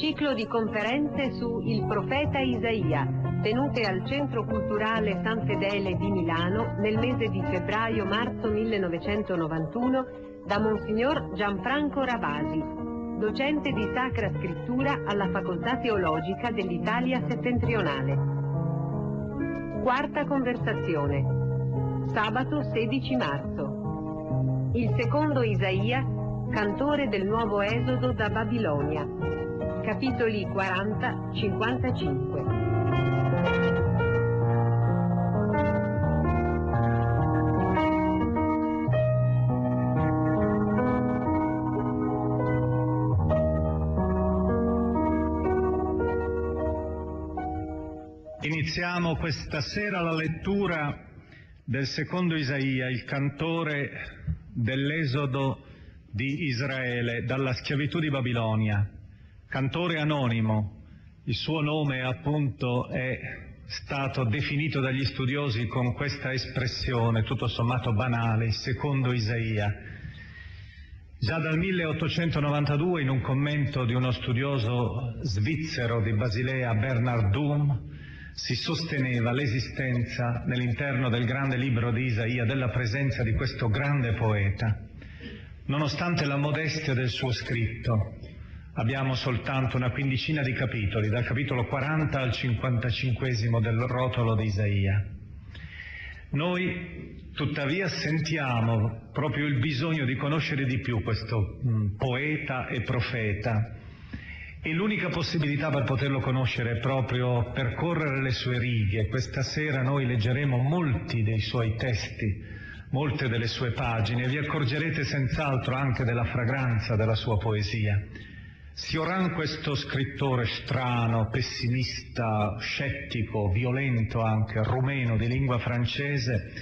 Ciclo di conferenze su Il profeta Isaia, tenute al Centro Culturale San Fedele di Milano nel mese di febbraio-marzo 1991 da Monsignor Gianfranco Ravasi, docente di Sacra Scrittura alla Facoltà Teologica dell'Italia Settentrionale. Quarta conversazione. Sabato 16 marzo. Il secondo Isaia, cantore del nuovo esodo da Babilonia. Capitoli 40-55. Iniziamo questa sera la lettura del secondo Isaia, il cantore dell'esodo di Israele dalla schiavitù di Babilonia, cantore anonimo. Il suo nome appunto è stato definito dagli studiosi con questa espressione tutto sommato banale, secondo Isaia. Già dal 1892 in un commento di uno studioso svizzero di Basilea, Bernard Doom, si sosteneva l'esistenza nell'interno del grande libro di Isaia della presenza di questo grande poeta. Nonostante la modestia del suo scritto, abbiamo soltanto una quindicina di capitoli, dal capitolo 40 al 55 del rotolo di Isaia. Noi tuttavia sentiamo proprio il bisogno di conoscere di più questo mm, poeta e profeta e l'unica possibilità per poterlo conoscere è proprio percorrere le sue righe. Questa sera noi leggeremo molti dei suoi testi, molte delle sue pagine e vi accorgerete senz'altro anche della fragranza della sua poesia. Sioran, questo scrittore strano, pessimista, scettico, violento anche, rumeno di lingua francese,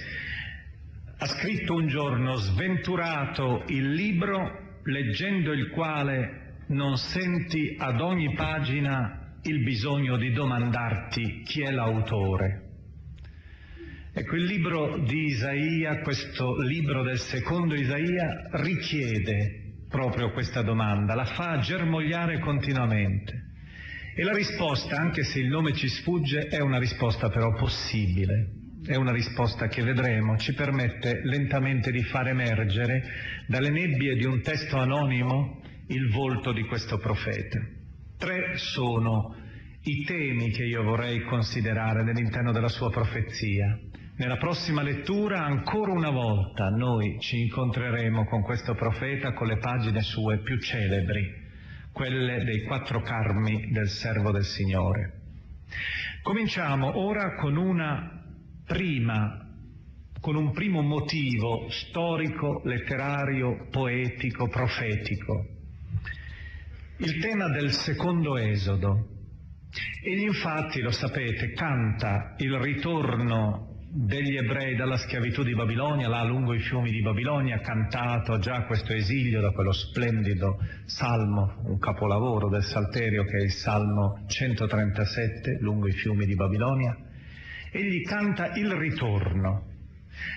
ha scritto un giorno sventurato il libro leggendo il quale non senti ad ogni pagina il bisogno di domandarti chi è l'autore. Ecco, il libro di Isaia, questo libro del secondo Isaia, richiede proprio questa domanda, la fa germogliare continuamente. E la risposta, anche se il nome ci sfugge, è una risposta però possibile, è una risposta che vedremo, ci permette lentamente di far emergere dalle nebbie di un testo anonimo il volto di questo profeta. Tre sono i temi che io vorrei considerare nell'interno della sua profezia. Nella prossima lettura, ancora una volta, noi ci incontreremo con questo profeta con le pagine sue più celebri, quelle dei quattro carmi del servo del Signore. Cominciamo ora con una prima con un primo motivo storico, letterario, poetico, profetico. Il tema del secondo esodo. Egli infatti, lo sapete, canta il ritorno degli ebrei dalla schiavitù di Babilonia, là lungo i fiumi di Babilonia, cantato già questo esilio da quello splendido salmo, un capolavoro del Salterio che è il Salmo 137, lungo i fiumi di Babilonia. Egli canta il ritorno,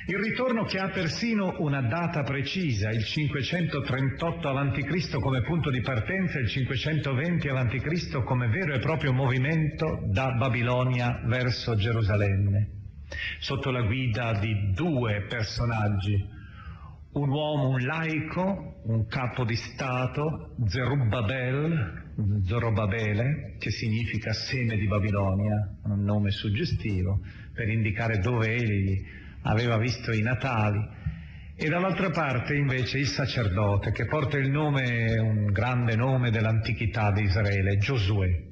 il ritorno che ha persino una data precisa, il 538 a.C. come punto di partenza e il 520 a.C. come vero e proprio movimento da Babilonia verso Gerusalemme sotto la guida di due personaggi, un uomo, un laico, un capo di Stato, Zerubbabel, Zorobabele, che significa seme di Babilonia, un nome suggestivo per indicare dove egli aveva visto i natali, e dall'altra parte invece il sacerdote che porta il nome, un grande nome dell'antichità di Israele, Giosuè.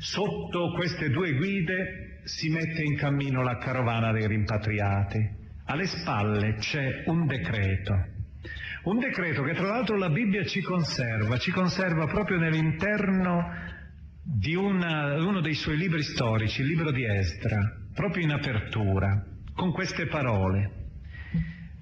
Sotto queste due guide si mette in cammino la carovana dei rimpatriati. Alle spalle c'è un decreto. Un decreto che tra l'altro la Bibbia ci conserva, ci conserva proprio nell'interno di una, uno dei suoi libri storici, il libro di Esdra, proprio in apertura, con queste parole.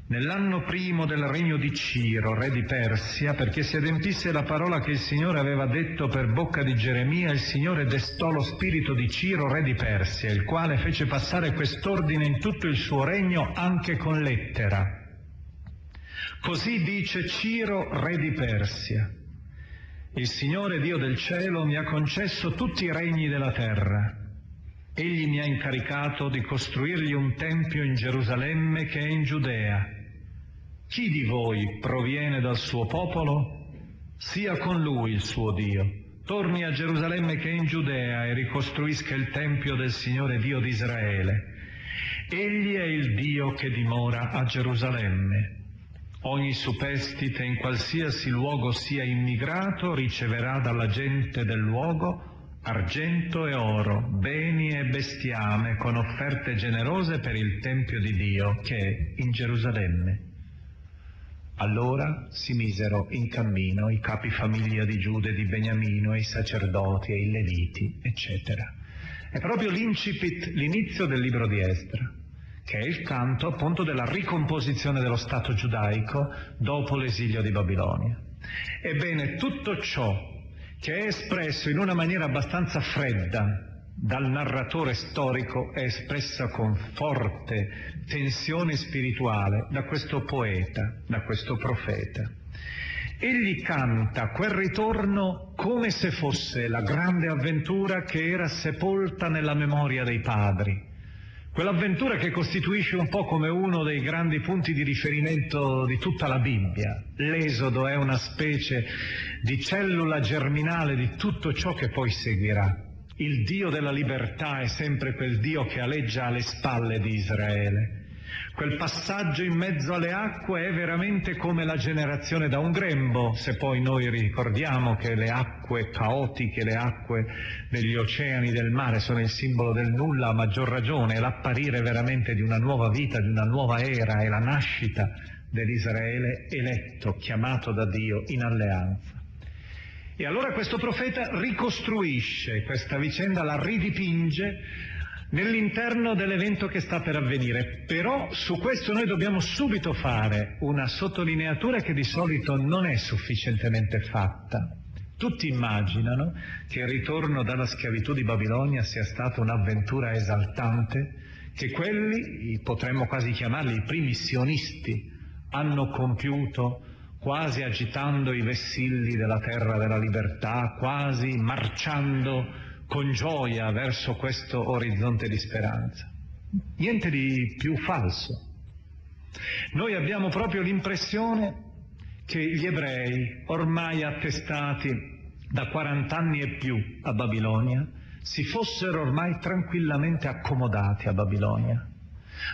Nell'anno primo del regno di Ciro, re di Persia, perché si adempisse la parola che il Signore aveva detto per bocca di Geremia, il Signore destò lo spirito di Ciro, re di Persia, il quale fece passare quest'ordine in tutto il suo regno anche con lettera. Così dice Ciro, re di Persia. Il Signore Dio del cielo mi ha concesso tutti i regni della terra. Egli mi ha incaricato di costruirgli un tempio in Gerusalemme che è in Giudea chi di voi proviene dal suo popolo, sia con lui il suo Dio. Torni a Gerusalemme che è in Giudea e ricostruisca il Tempio del Signore Dio di Israele. Egli è il Dio che dimora a Gerusalemme. Ogni superstite in qualsiasi luogo sia immigrato riceverà dalla gente del luogo argento e oro, beni e bestiame con offerte generose per il Tempio di Dio che è in Gerusalemme. Allora si misero in cammino i capi famiglia di Giuda e di Beniamino e i sacerdoti e i leviti, eccetera. È proprio l'incipit, l'inizio del libro di Esdra, che è il canto appunto della ricomposizione dello Stato giudaico dopo l'esilio di Babilonia. Ebbene, tutto ciò che è espresso in una maniera abbastanza fredda dal narratore storico è espressa con forte tensione spirituale da questo poeta, da questo profeta. Egli canta quel ritorno come se fosse la grande avventura che era sepolta nella memoria dei padri, quell'avventura che costituisce un po' come uno dei grandi punti di riferimento di tutta la Bibbia. L'esodo è una specie di cellula germinale di tutto ciò che poi seguirà. Il Dio della libertà è sempre quel Dio che aleggia alle spalle di Israele. Quel passaggio in mezzo alle acque è veramente come la generazione da un grembo, se poi noi ricordiamo che le acque caotiche, le acque degli oceani del mare sono il simbolo del nulla, a maggior ragione, l'apparire veramente di una nuova vita, di una nuova era, è la nascita dell'Israele eletto, chiamato da Dio in alleanza. E allora questo profeta ricostruisce questa vicenda, la ridipinge nell'interno dell'evento che sta per avvenire. Però su questo noi dobbiamo subito fare una sottolineatura che di solito non è sufficientemente fatta. Tutti immaginano che il ritorno dalla schiavitù di Babilonia sia stata un'avventura esaltante, che quelli, potremmo quasi chiamarli i primi sionisti, hanno compiuto quasi agitando i vessilli della terra della libertà, quasi marciando con gioia verso questo orizzonte di speranza. Niente di più falso. Noi abbiamo proprio l'impressione che gli ebrei, ormai attestati da 40 anni e più a Babilonia, si fossero ormai tranquillamente accomodati a Babilonia.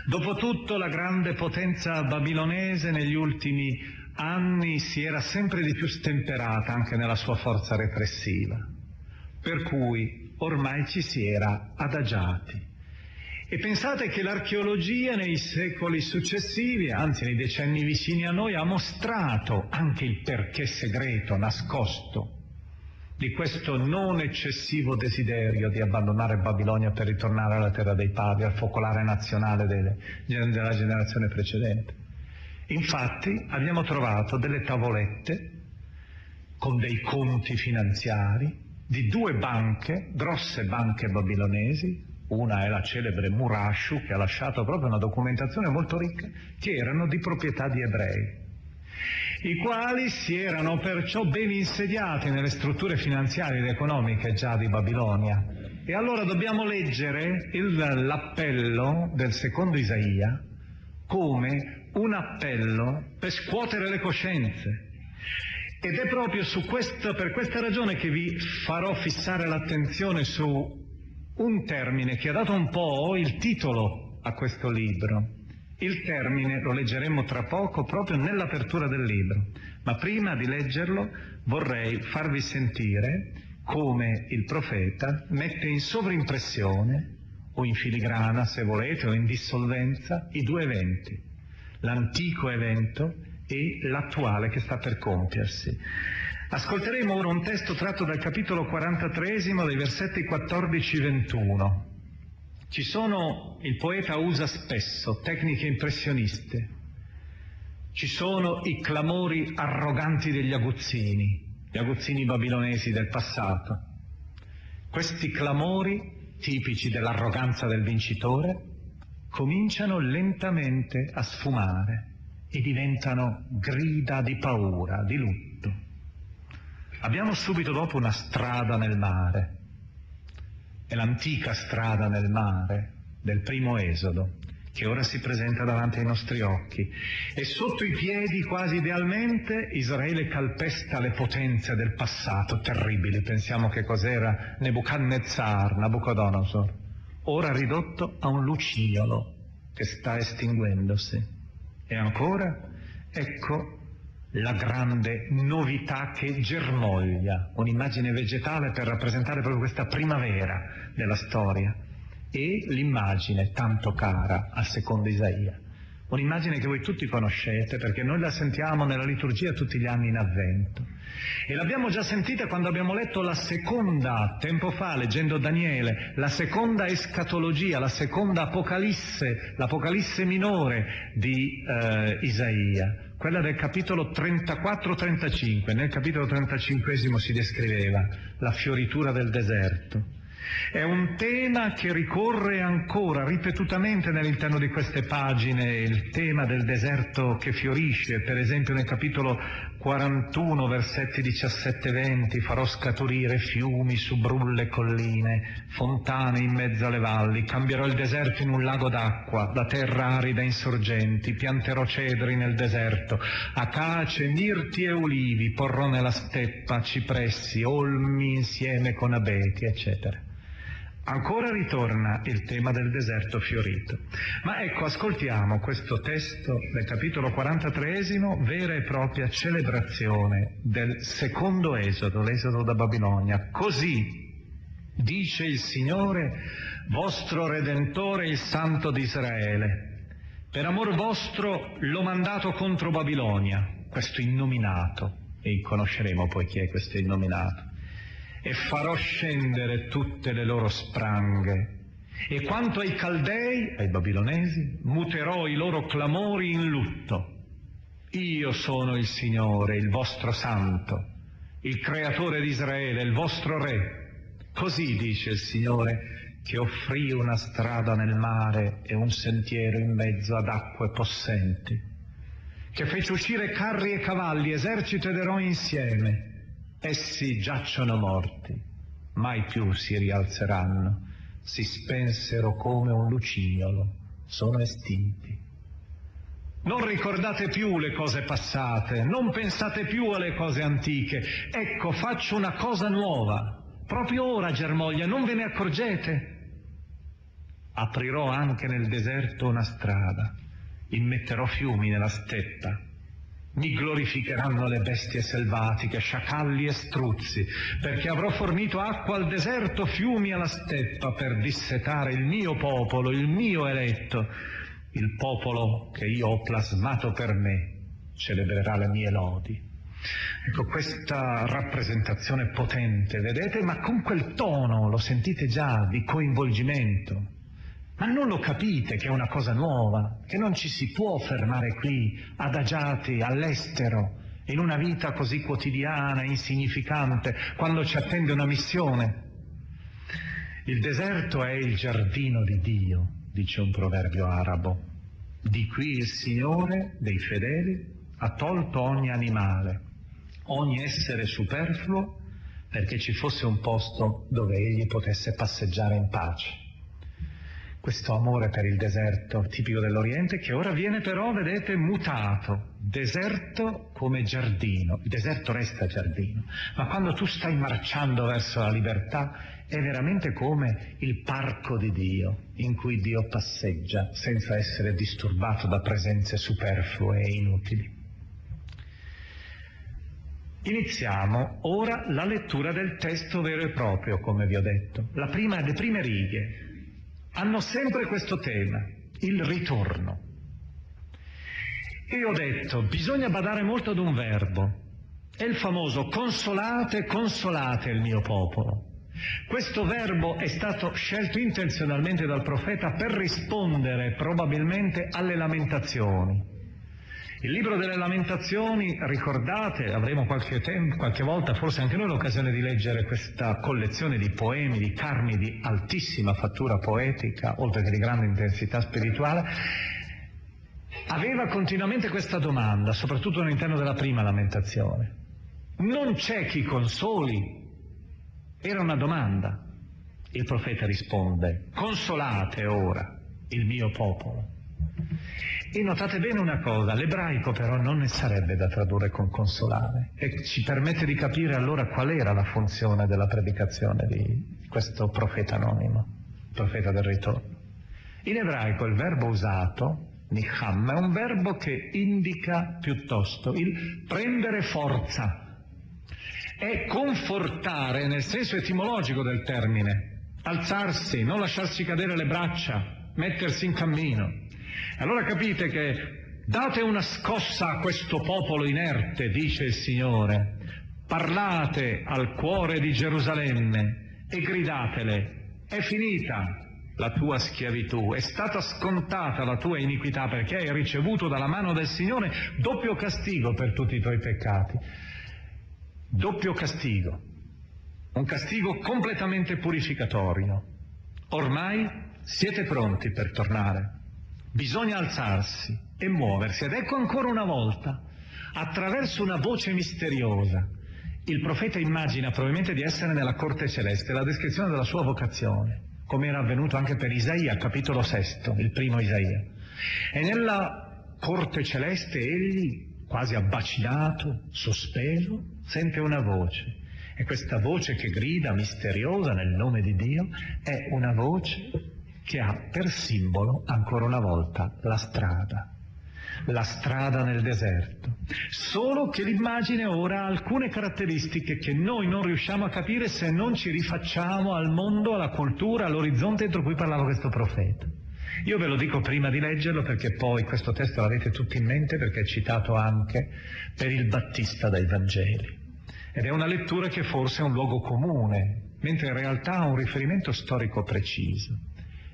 Dopotutto la grande potenza babilonese negli ultimi anni si era sempre di più stemperata anche nella sua forza repressiva, per cui ormai ci si era adagiati. E pensate che l'archeologia nei secoli successivi, anzi nei decenni vicini a noi, ha mostrato anche il perché segreto, nascosto, di questo non eccessivo desiderio di abbandonare Babilonia per ritornare alla terra dei padri, al focolare nazionale delle, della generazione precedente. Infatti abbiamo trovato delle tavolette con dei conti finanziari di due banche, grosse banche babilonesi, una è la celebre Murashu che ha lasciato proprio una documentazione molto ricca, che erano di proprietà di ebrei i quali si erano perciò ben insediati nelle strutture finanziarie ed economiche già di Babilonia. E allora dobbiamo leggere il, l'appello del secondo Isaia come un appello per scuotere le coscienze. Ed è proprio questo, per questa ragione che vi farò fissare l'attenzione su un termine che ha dato un po' il titolo a questo libro. Il termine lo leggeremo tra poco proprio nell'apertura del libro, ma prima di leggerlo vorrei farvi sentire come il profeta mette in sovrimpressione, o in filigrana se volete, o in dissolvenza, i due eventi, l'antico evento e l'attuale che sta per compiersi. Ascolteremo ora un testo tratto dal capitolo 43 dei versetti 14-21. Ci sono, il poeta usa spesso tecniche impressioniste, ci sono i clamori arroganti degli aguzzini, gli aguzzini babilonesi del passato. Questi clamori, tipici dell'arroganza del vincitore, cominciano lentamente a sfumare e diventano grida di paura, di lutto. Abbiamo subito dopo una strada nel mare, è l'antica strada nel mare del primo esodo che ora si presenta davanti ai nostri occhi e sotto i piedi quasi idealmente Israele calpesta le potenze del passato terribili. Pensiamo che cos'era Nebuchadnezzar, Nabucodonosor, ora ridotto a un lucignolo che sta estinguendosi. E ancora, ecco la grande novità che germoglia, un'immagine vegetale per rappresentare proprio questa primavera della storia e l'immagine tanto cara al secondo Isaia, un'immagine che voi tutti conoscete perché noi la sentiamo nella liturgia tutti gli anni in avvento e l'abbiamo già sentita quando abbiamo letto la seconda, tempo fa leggendo Daniele, la seconda escatologia, la seconda apocalisse, l'apocalisse minore di eh, Isaia quella del capitolo 34-35. Nel capitolo 35 si descriveva la fioritura del deserto. È un tema che ricorre ancora ripetutamente all'interno di queste pagine, il tema del deserto che fiorisce, per esempio nel capitolo 41, versetti 17-20, farò scaturire fiumi su brulle colline, fontane in mezzo alle valli, cambierò il deserto in un lago d'acqua, la terra arida in sorgenti, pianterò cedri nel deserto, acace, mirti e ulivi, porrò nella steppa cipressi, olmi insieme con abechi, eccetera. Ancora ritorna il tema del deserto fiorito. Ma ecco, ascoltiamo questo testo del capitolo 43, vera e propria celebrazione del secondo esodo, l'esodo da Babilonia. Così dice il Signore, vostro Redentore, il Santo di Israele. Per amor vostro l'ho mandato contro Babilonia, questo innominato, e conosceremo poi chi è questo innominato e farò scendere tutte le loro spranghe. E quanto ai Caldei, ai Babilonesi, muterò i loro clamori in lutto. Io sono il Signore, il vostro Santo, il Creatore di Israele, il vostro Re. Così dice il Signore, che offrì una strada nel mare e un sentiero in mezzo ad acque possenti, che fece uscire carri e cavalli, esercito ed eroi insieme, Essi giacciono morti, mai più si rialzeranno, si spensero come un lucignolo, sono estinti. Non ricordate più le cose passate, non pensate più alle cose antiche. Ecco, faccio una cosa nuova. Proprio ora, germoglia, non ve ne accorgete? Aprirò anche nel deserto una strada, immetterò fiumi nella steppa mi glorificheranno le bestie selvatiche, sciacalli e struzzi, perché avrò fornito acqua al deserto, fiumi alla steppa, per dissetare il mio popolo, il mio eletto, il popolo che io ho plasmato per me, celebrerà le mie lodi. Ecco, questa rappresentazione potente, vedete, ma con quel tono, lo sentite già, di coinvolgimento. Ma non lo capite che è una cosa nuova, che non ci si può fermare qui, adagiati all'estero, in una vita così quotidiana, insignificante, quando ci attende una missione. Il deserto è il giardino di Dio, dice un proverbio arabo. Di qui il Signore dei fedeli ha tolto ogni animale, ogni essere superfluo, perché ci fosse un posto dove egli potesse passeggiare in pace. Questo amore per il deserto tipico dell'Oriente che ora viene però, vedete, mutato. Deserto come giardino. Il deserto resta giardino, ma quando tu stai marciando verso la libertà è veramente come il parco di Dio, in cui Dio passeggia senza essere disturbato da presenze superflue e inutili. Iniziamo ora la lettura del testo vero e proprio, come vi ho detto. La prima, le prime righe hanno sempre questo tema, il ritorno. E ho detto, bisogna badare molto ad un verbo, è il famoso consolate, consolate il mio popolo. Questo verbo è stato scelto intenzionalmente dal profeta per rispondere probabilmente alle lamentazioni. Il libro delle lamentazioni, ricordate, avremo qualche, tempo, qualche volta, forse anche noi l'occasione di leggere questa collezione di poemi, di carmi di altissima fattura poetica, oltre che di grande intensità spirituale, aveva continuamente questa domanda, soprattutto all'interno della prima lamentazione. Non c'è chi consoli? Era una domanda. Il profeta risponde, consolate ora il mio popolo. E notate bene una cosa, l'ebraico però non ne sarebbe da tradurre con consolare e ci permette di capire allora qual era la funzione della predicazione di questo profeta anonimo, profeta del ritorno. In ebraico il verbo usato, nicham, è un verbo che indica piuttosto il prendere forza, è confortare nel senso etimologico del termine, alzarsi, non lasciarsi cadere le braccia, mettersi in cammino. Allora capite che date una scossa a questo popolo inerte, dice il Signore, parlate al cuore di Gerusalemme e gridatele, è finita la tua schiavitù, è stata scontata la tua iniquità perché hai ricevuto dalla mano del Signore doppio castigo per tutti i tuoi peccati. Doppio castigo, un castigo completamente purificatorio. Ormai siete pronti per tornare. Bisogna alzarsi e muoversi. Ed ecco ancora una volta, attraverso una voce misteriosa, il profeta immagina probabilmente di essere nella corte celeste, la descrizione della sua vocazione, come era avvenuto anche per Isaia, capitolo sesto, il primo Isaia. E nella corte celeste egli, quasi abbacinato, sospeso, sente una voce. E questa voce che grida misteriosa nel nome di Dio è una voce che ha per simbolo ancora una volta la strada, la strada nel deserto. Solo che l'immagine ora ha alcune caratteristiche che noi non riusciamo a capire se non ci rifacciamo al mondo, alla cultura, all'orizzonte entro cui parlava questo profeta. Io ve lo dico prima di leggerlo perché poi questo testo l'avete tutti in mente perché è citato anche per il Battista dai Vangeli. Ed è una lettura che forse è un luogo comune, mentre in realtà ha un riferimento storico preciso.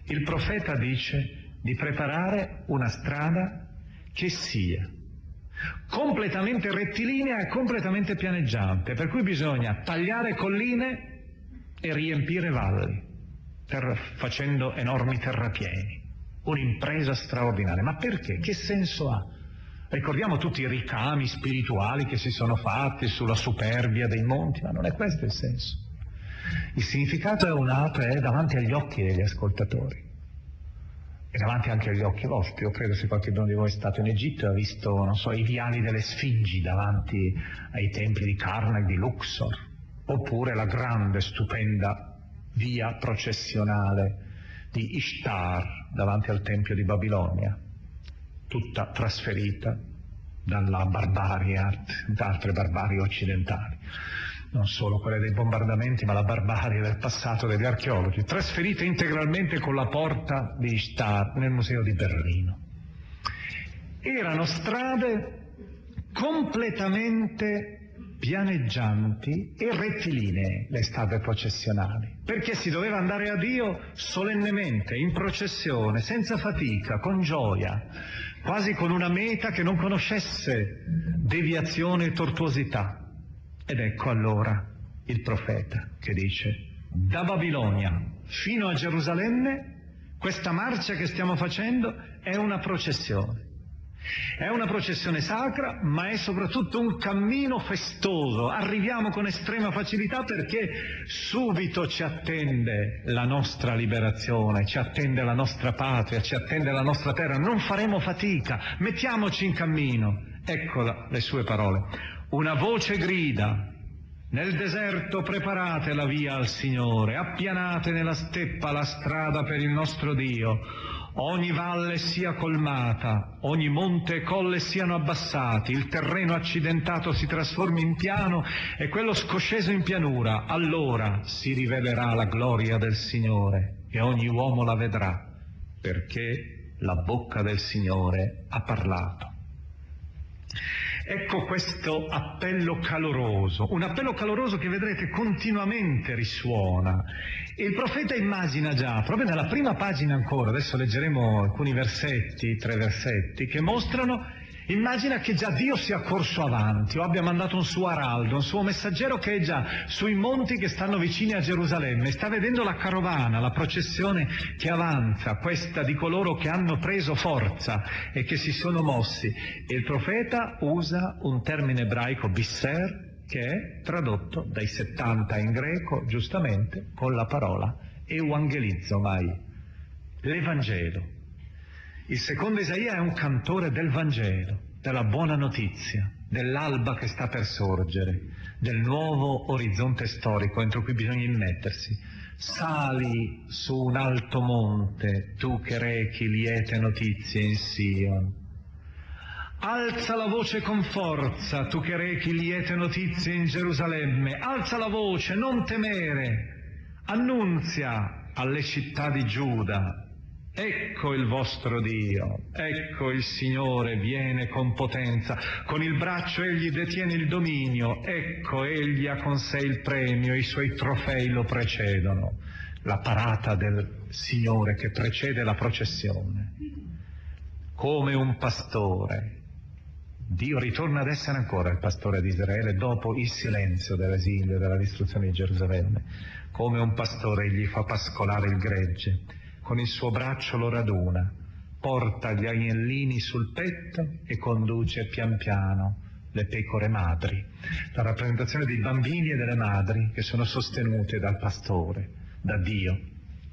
Il profeta dice di preparare una strada che sia completamente rettilinea e completamente pianeggiante, per cui bisogna tagliare colline e riempire valli, ter- facendo enormi terrapieni. Un'impresa straordinaria. Ma perché? Che senso ha? Ricordiamo tutti i ricami spirituali che si sono fatti sulla superbia dei monti, ma non è questo il senso. Il significato è un altro, è davanti agli occhi degli ascoltatori e davanti anche agli occhi vostri. Io credo se qualcuno di voi è stato in Egitto e ha visto, non so, i viali delle Sfingi davanti ai templi di Karnak, di Luxor, oppure la grande, stupenda via processionale di Ishtar davanti al Tempio di Babilonia, tutta trasferita dalla barbarie, da altre barbarie occidentali non solo quelle dei bombardamenti, ma la barbarie del passato degli archeologi, trasferite integralmente con la porta di Ishtar nel museo di Berlino. Erano strade completamente pianeggianti e rettilinee le strade processionali, perché si doveva andare a Dio solennemente, in processione, senza fatica, con gioia, quasi con una meta che non conoscesse deviazione e tortuosità. Ed ecco allora il profeta che dice, da Babilonia fino a Gerusalemme, questa marcia che stiamo facendo è una processione. È una processione sacra, ma è soprattutto un cammino festoso. Arriviamo con estrema facilità perché subito ci attende la nostra liberazione, ci attende la nostra patria, ci attende la nostra terra. Non faremo fatica, mettiamoci in cammino. Eccola le sue parole. Una voce grida, nel deserto preparate la via al Signore, appianate nella steppa la strada per il nostro Dio. Ogni valle sia colmata, ogni monte e colle siano abbassati, il terreno accidentato si trasformi in piano e quello scosceso in pianura. Allora si rivelerà la gloria del Signore e ogni uomo la vedrà, perché la bocca del Signore ha parlato. Ecco questo appello caloroso, un appello caloroso che vedrete continuamente risuona. Il profeta immagina già, proprio nella prima pagina ancora, adesso leggeremo alcuni versetti, tre versetti, che mostrano Immagina che già Dio sia corso avanti o abbia mandato un suo araldo, un suo messaggero che è già sui monti che stanno vicini a Gerusalemme, sta vedendo la carovana, la processione che avanza, questa di coloro che hanno preso forza e che si sono mossi. E il profeta usa un termine ebraico, bisser, che è tradotto dai 70 in greco, giustamente, con la parola euangelizomai, l'Evangelo. Il secondo Isaia è un cantore del Vangelo, della buona notizia, dell'alba che sta per sorgere, del nuovo orizzonte storico entro cui bisogna immettersi. Sali su un alto monte, tu che rechi liete notizie in Sion. Alza la voce con forza, tu che rechi liete notizie in Gerusalemme. Alza la voce, non temere. Annunzia alle città di Giuda Ecco il vostro Dio, ecco il Signore viene con potenza, con il braccio egli detiene il dominio, ecco egli ha con sé il premio, i suoi trofei lo precedono, la parata del Signore che precede la processione. Come un pastore, Dio ritorna ad essere ancora il pastore di Israele dopo il silenzio dell'esilio, della distruzione di Gerusalemme. Come un pastore egli fa pascolare il gregge con il suo braccio lo raduna, porta gli agnellini sul petto e conduce pian piano le pecore madri, la rappresentazione dei bambini e delle madri che sono sostenute dal pastore, da Dio,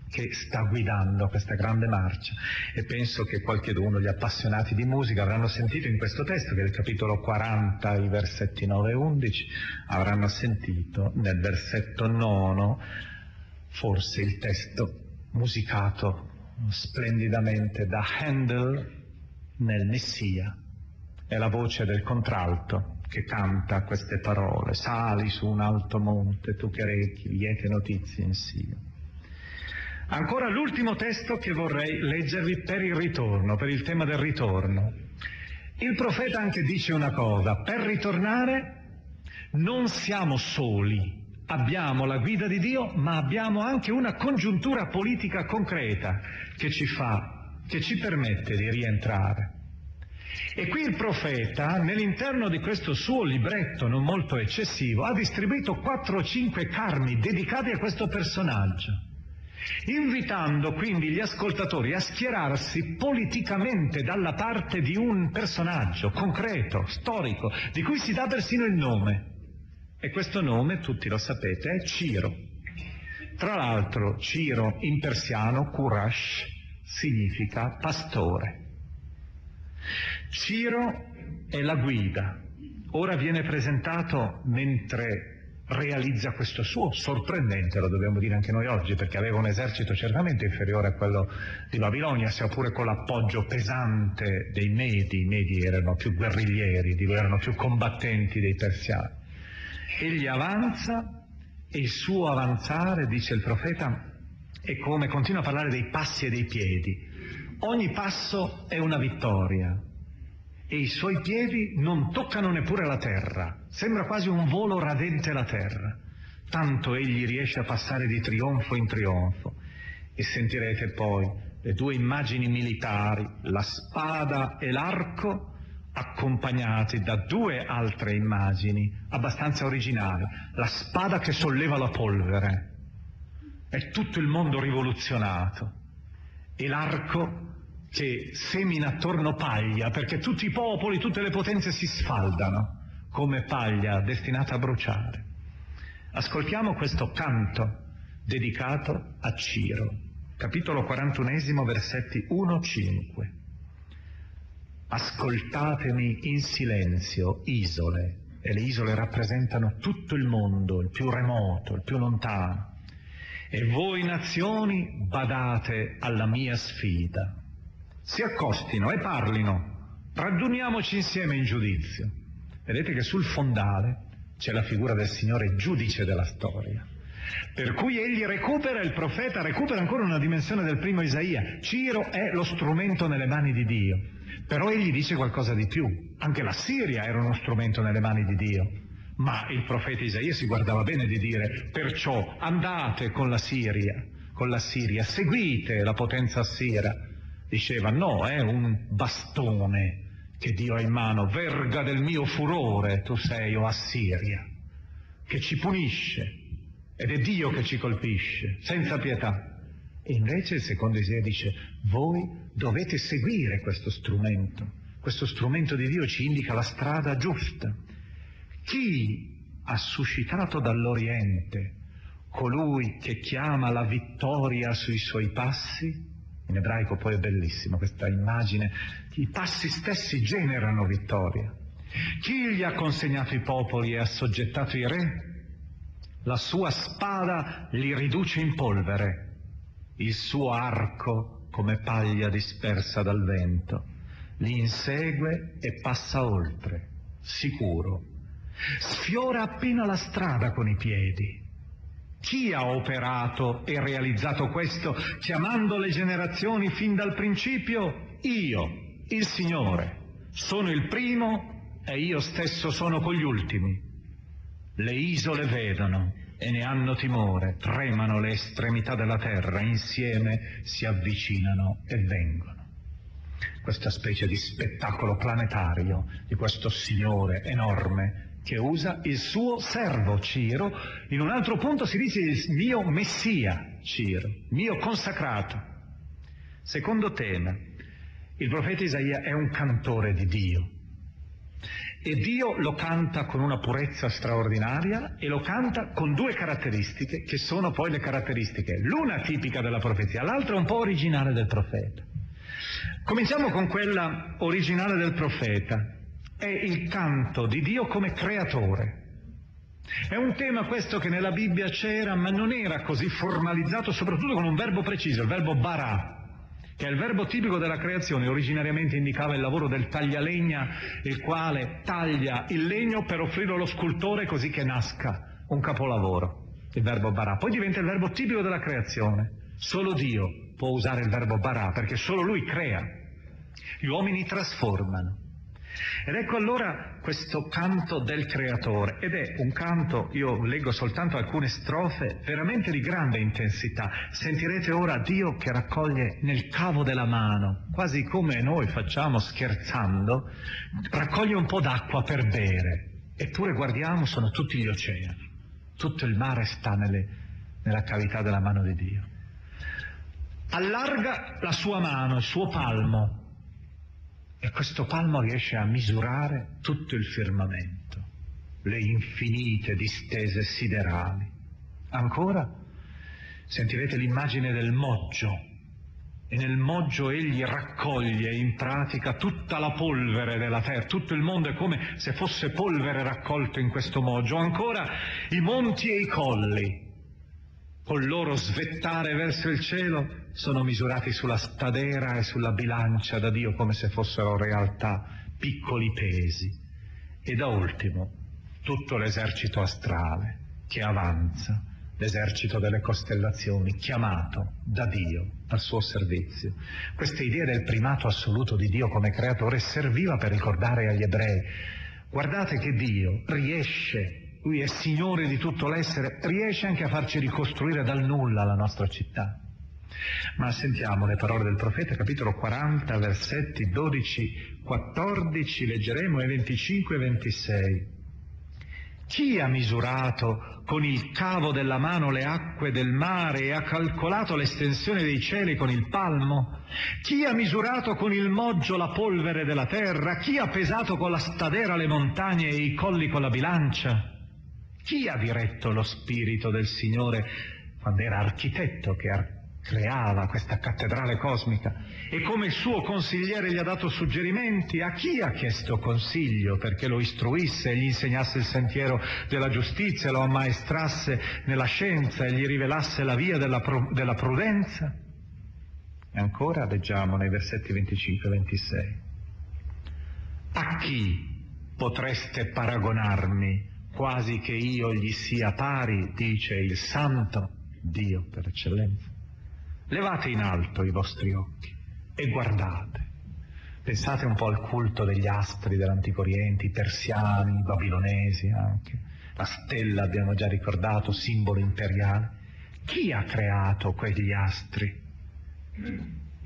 che sta guidando questa grande marcia. E penso che qualcheduno, gli appassionati di musica, avranno sentito in questo testo, che è il capitolo 40, i versetti 9 e 11, avranno sentito nel versetto 9 forse il testo musicato splendidamente da Handel nel Messia. È la voce del contralto che canta queste parole. Sali su un alto monte, tu che rechi liete notizie in Sia. Ancora l'ultimo testo che vorrei leggervi per il ritorno, per il tema del ritorno. Il profeta anche dice una cosa, per ritornare non siamo soli, abbiamo la guida di Dio, ma abbiamo anche una congiuntura politica concreta che ci fa, che ci permette di rientrare. E qui il profeta, nell'interno di questo suo libretto non molto eccessivo, ha distribuito quattro o cinque carmi dedicati a questo personaggio, invitando quindi gli ascoltatori a schierarsi politicamente dalla parte di un personaggio concreto, storico, di cui si dà persino il nome. E questo nome, tutti lo sapete, è Ciro. Tra l'altro Ciro in persiano, Kurash, significa pastore. Ciro è la guida. Ora viene presentato mentre realizza questo suo sorprendente, lo dobbiamo dire anche noi oggi, perché aveva un esercito certamente inferiore a quello di Babilonia, sia pure con l'appoggio pesante dei Medi, i Medi erano più guerriglieri, erano più combattenti dei persiani. Egli avanza e il suo avanzare, dice il profeta, è come continua a parlare dei passi e dei piedi. Ogni passo è una vittoria. e i suoi piedi non toccano neppure la terra, sembra quasi un volo radente la terra, tanto egli riesce a passare di trionfo in trionfo. E sentirete poi le due immagini militari, la spada e l'arco, accompagnati da due altre immagini abbastanza originali. La spada che solleva la polvere, è tutto il mondo rivoluzionato, e l'arco che semina attorno paglia, perché tutti i popoli, tutte le potenze si sfaldano come paglia destinata a bruciare. Ascoltiamo questo canto dedicato a Ciro, capitolo 41, versetti 1-5. Ascoltatemi in silenzio, isole, e le isole rappresentano tutto il mondo, il più remoto, il più lontano. E voi nazioni badate alla mia sfida. Si accostino e parlino, raduniamoci insieme in giudizio. Vedete che sul fondale c'è la figura del Signore giudice della storia. Per cui egli recupera, il profeta recupera ancora una dimensione del primo Isaia. Ciro è lo strumento nelle mani di Dio. Però egli dice qualcosa di più. Anche la Siria era uno strumento nelle mani di Dio. Ma il profeta Isaia si guardava bene di dire, perciò andate con la Siria, con la Siria, seguite la potenza assira. Diceva, no, è un bastone che Dio ha in mano, verga del mio furore, tu sei, o Assiria, che ci punisce, ed è Dio che ci colpisce, senza pietà. E invece il secondo Isaia dice, voi dovete seguire questo strumento, questo strumento di Dio ci indica la strada giusta. Chi ha suscitato dall'Oriente colui che chiama la vittoria sui suoi passi? In ebraico poi è bellissimo questa immagine, i passi stessi generano vittoria. Chi gli ha consegnato i popoli e ha soggettato i re? La sua spada li riduce in polvere, il suo arco come paglia dispersa dal vento, li insegue e passa oltre, sicuro. Sfiora appena la strada con i piedi. Chi ha operato e realizzato questo chiamando le generazioni fin dal principio? Io, il Signore. Sono il primo e io stesso sono con gli ultimi. Le isole vedono e ne hanno timore, tremano le estremità della terra, insieme si avvicinano e vengono. Questa specie di spettacolo planetario di questo Signore enorme che usa il suo servo Ciro, in un altro punto si dice il mio messia Ciro, mio consacrato. Secondo tema, il profeta Isaia è un cantore di Dio e Dio lo canta con una purezza straordinaria e lo canta con due caratteristiche che sono poi le caratteristiche, l'una tipica della profezia, l'altra un po' originale del profeta. Cominciamo con quella originale del profeta è il canto di Dio come creatore. È un tema questo che nella Bibbia c'era, ma non era così formalizzato, soprattutto con un verbo preciso, il verbo barà, che è il verbo tipico della creazione, originariamente indicava il lavoro del taglialegna, il quale taglia il legno per offrirlo allo scultore così che nasca un capolavoro, il verbo barà. Poi diventa il verbo tipico della creazione. Solo Dio può usare il verbo barà, perché solo Lui crea. Gli uomini trasformano. Ed ecco allora questo canto del creatore, ed è un canto, io leggo soltanto alcune strofe, veramente di grande intensità. Sentirete ora Dio che raccoglie nel cavo della mano, quasi come noi facciamo scherzando, raccoglie un po' d'acqua per bere. Eppure guardiamo, sono tutti gli oceani, tutto il mare sta nelle, nella cavità della mano di Dio. Allarga la sua mano, il suo palmo, e questo palmo riesce a misurare tutto il firmamento, le infinite distese siderali. Ancora sentirete l'immagine del moggio e nel moggio egli raccoglie in pratica tutta la polvere della terra, tutto il mondo è come se fosse polvere raccolto in questo moggio. Ancora i monti e i colli, col loro svettare verso il cielo, sono misurati sulla stadera e sulla bilancia da Dio come se fossero realtà piccoli pesi. E da ultimo tutto l'esercito astrale che avanza l'esercito delle costellazioni, chiamato da Dio al suo servizio. Questa idea del primato assoluto di Dio come creatore serviva per ricordare agli ebrei, guardate che Dio riesce, lui è Signore di tutto l'essere, riesce anche a farci ricostruire dal nulla la nostra città. Ma sentiamo le parole del profeta, capitolo 40, versetti 12, 14, leggeremo e 25 e 26. Chi ha misurato con il cavo della mano le acque del mare e ha calcolato l'estensione dei cieli con il palmo? Chi ha misurato con il moggio la polvere della terra? Chi ha pesato con la stadera le montagne e i colli con la bilancia? Chi ha diretto lo spirito del Signore quando era architetto che architetto? Creava questa cattedrale cosmica e come il suo consigliere gli ha dato suggerimenti, a chi ha chiesto consiglio perché lo istruisse, gli insegnasse il sentiero della giustizia, lo ammaestrasse nella scienza e gli rivelasse la via della, della prudenza? E ancora leggiamo nei versetti 25 e 26. A chi potreste paragonarmi quasi che io gli sia pari, dice il santo Dio per eccellenza? Levate in alto i vostri occhi e guardate. Pensate un po' al culto degli astri dell'Antico Oriente, i persiani, i babilonesi anche. La stella abbiamo già ricordato, simbolo imperiale. Chi ha creato quegli astri?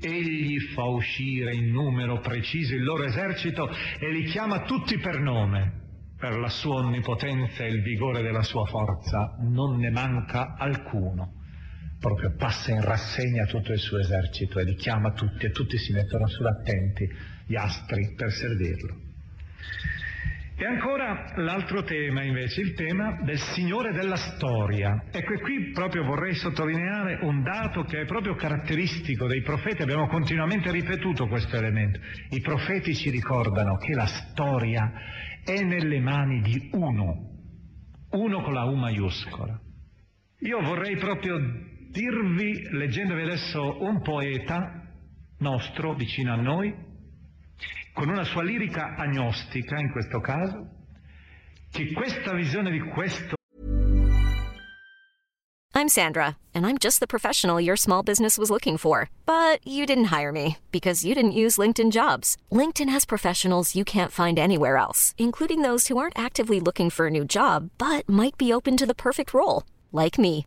Egli fa uscire in numero preciso il loro esercito e li chiama tutti per nome. Per la sua onnipotenza e il vigore della sua forza non ne manca alcuno proprio passa in rassegna tutto il suo esercito e li chiama tutti e tutti si mettono sull'attenti gli astri per servirlo. E ancora l'altro tema invece, il tema del Signore della storia. Ecco, e qui proprio vorrei sottolineare un dato che è proprio caratteristico dei profeti, abbiamo continuamente ripetuto questo elemento. I profeti ci ricordano che la storia è nelle mani di uno, uno con la U maiuscola. Io vorrei proprio dirvi, leggendovi adesso un poeta nostro vicino a noi, con una sua lirica agnostica in questo caso, che questa visione di questo I'm Sandra, and I'm just the professional your small business was looking for. But you didn't hire me because you didn't use LinkedIn jobs. LinkedIn has professionals you can't find anywhere else, including those who aren't actively looking for a new job but might be open to the perfect role, like me.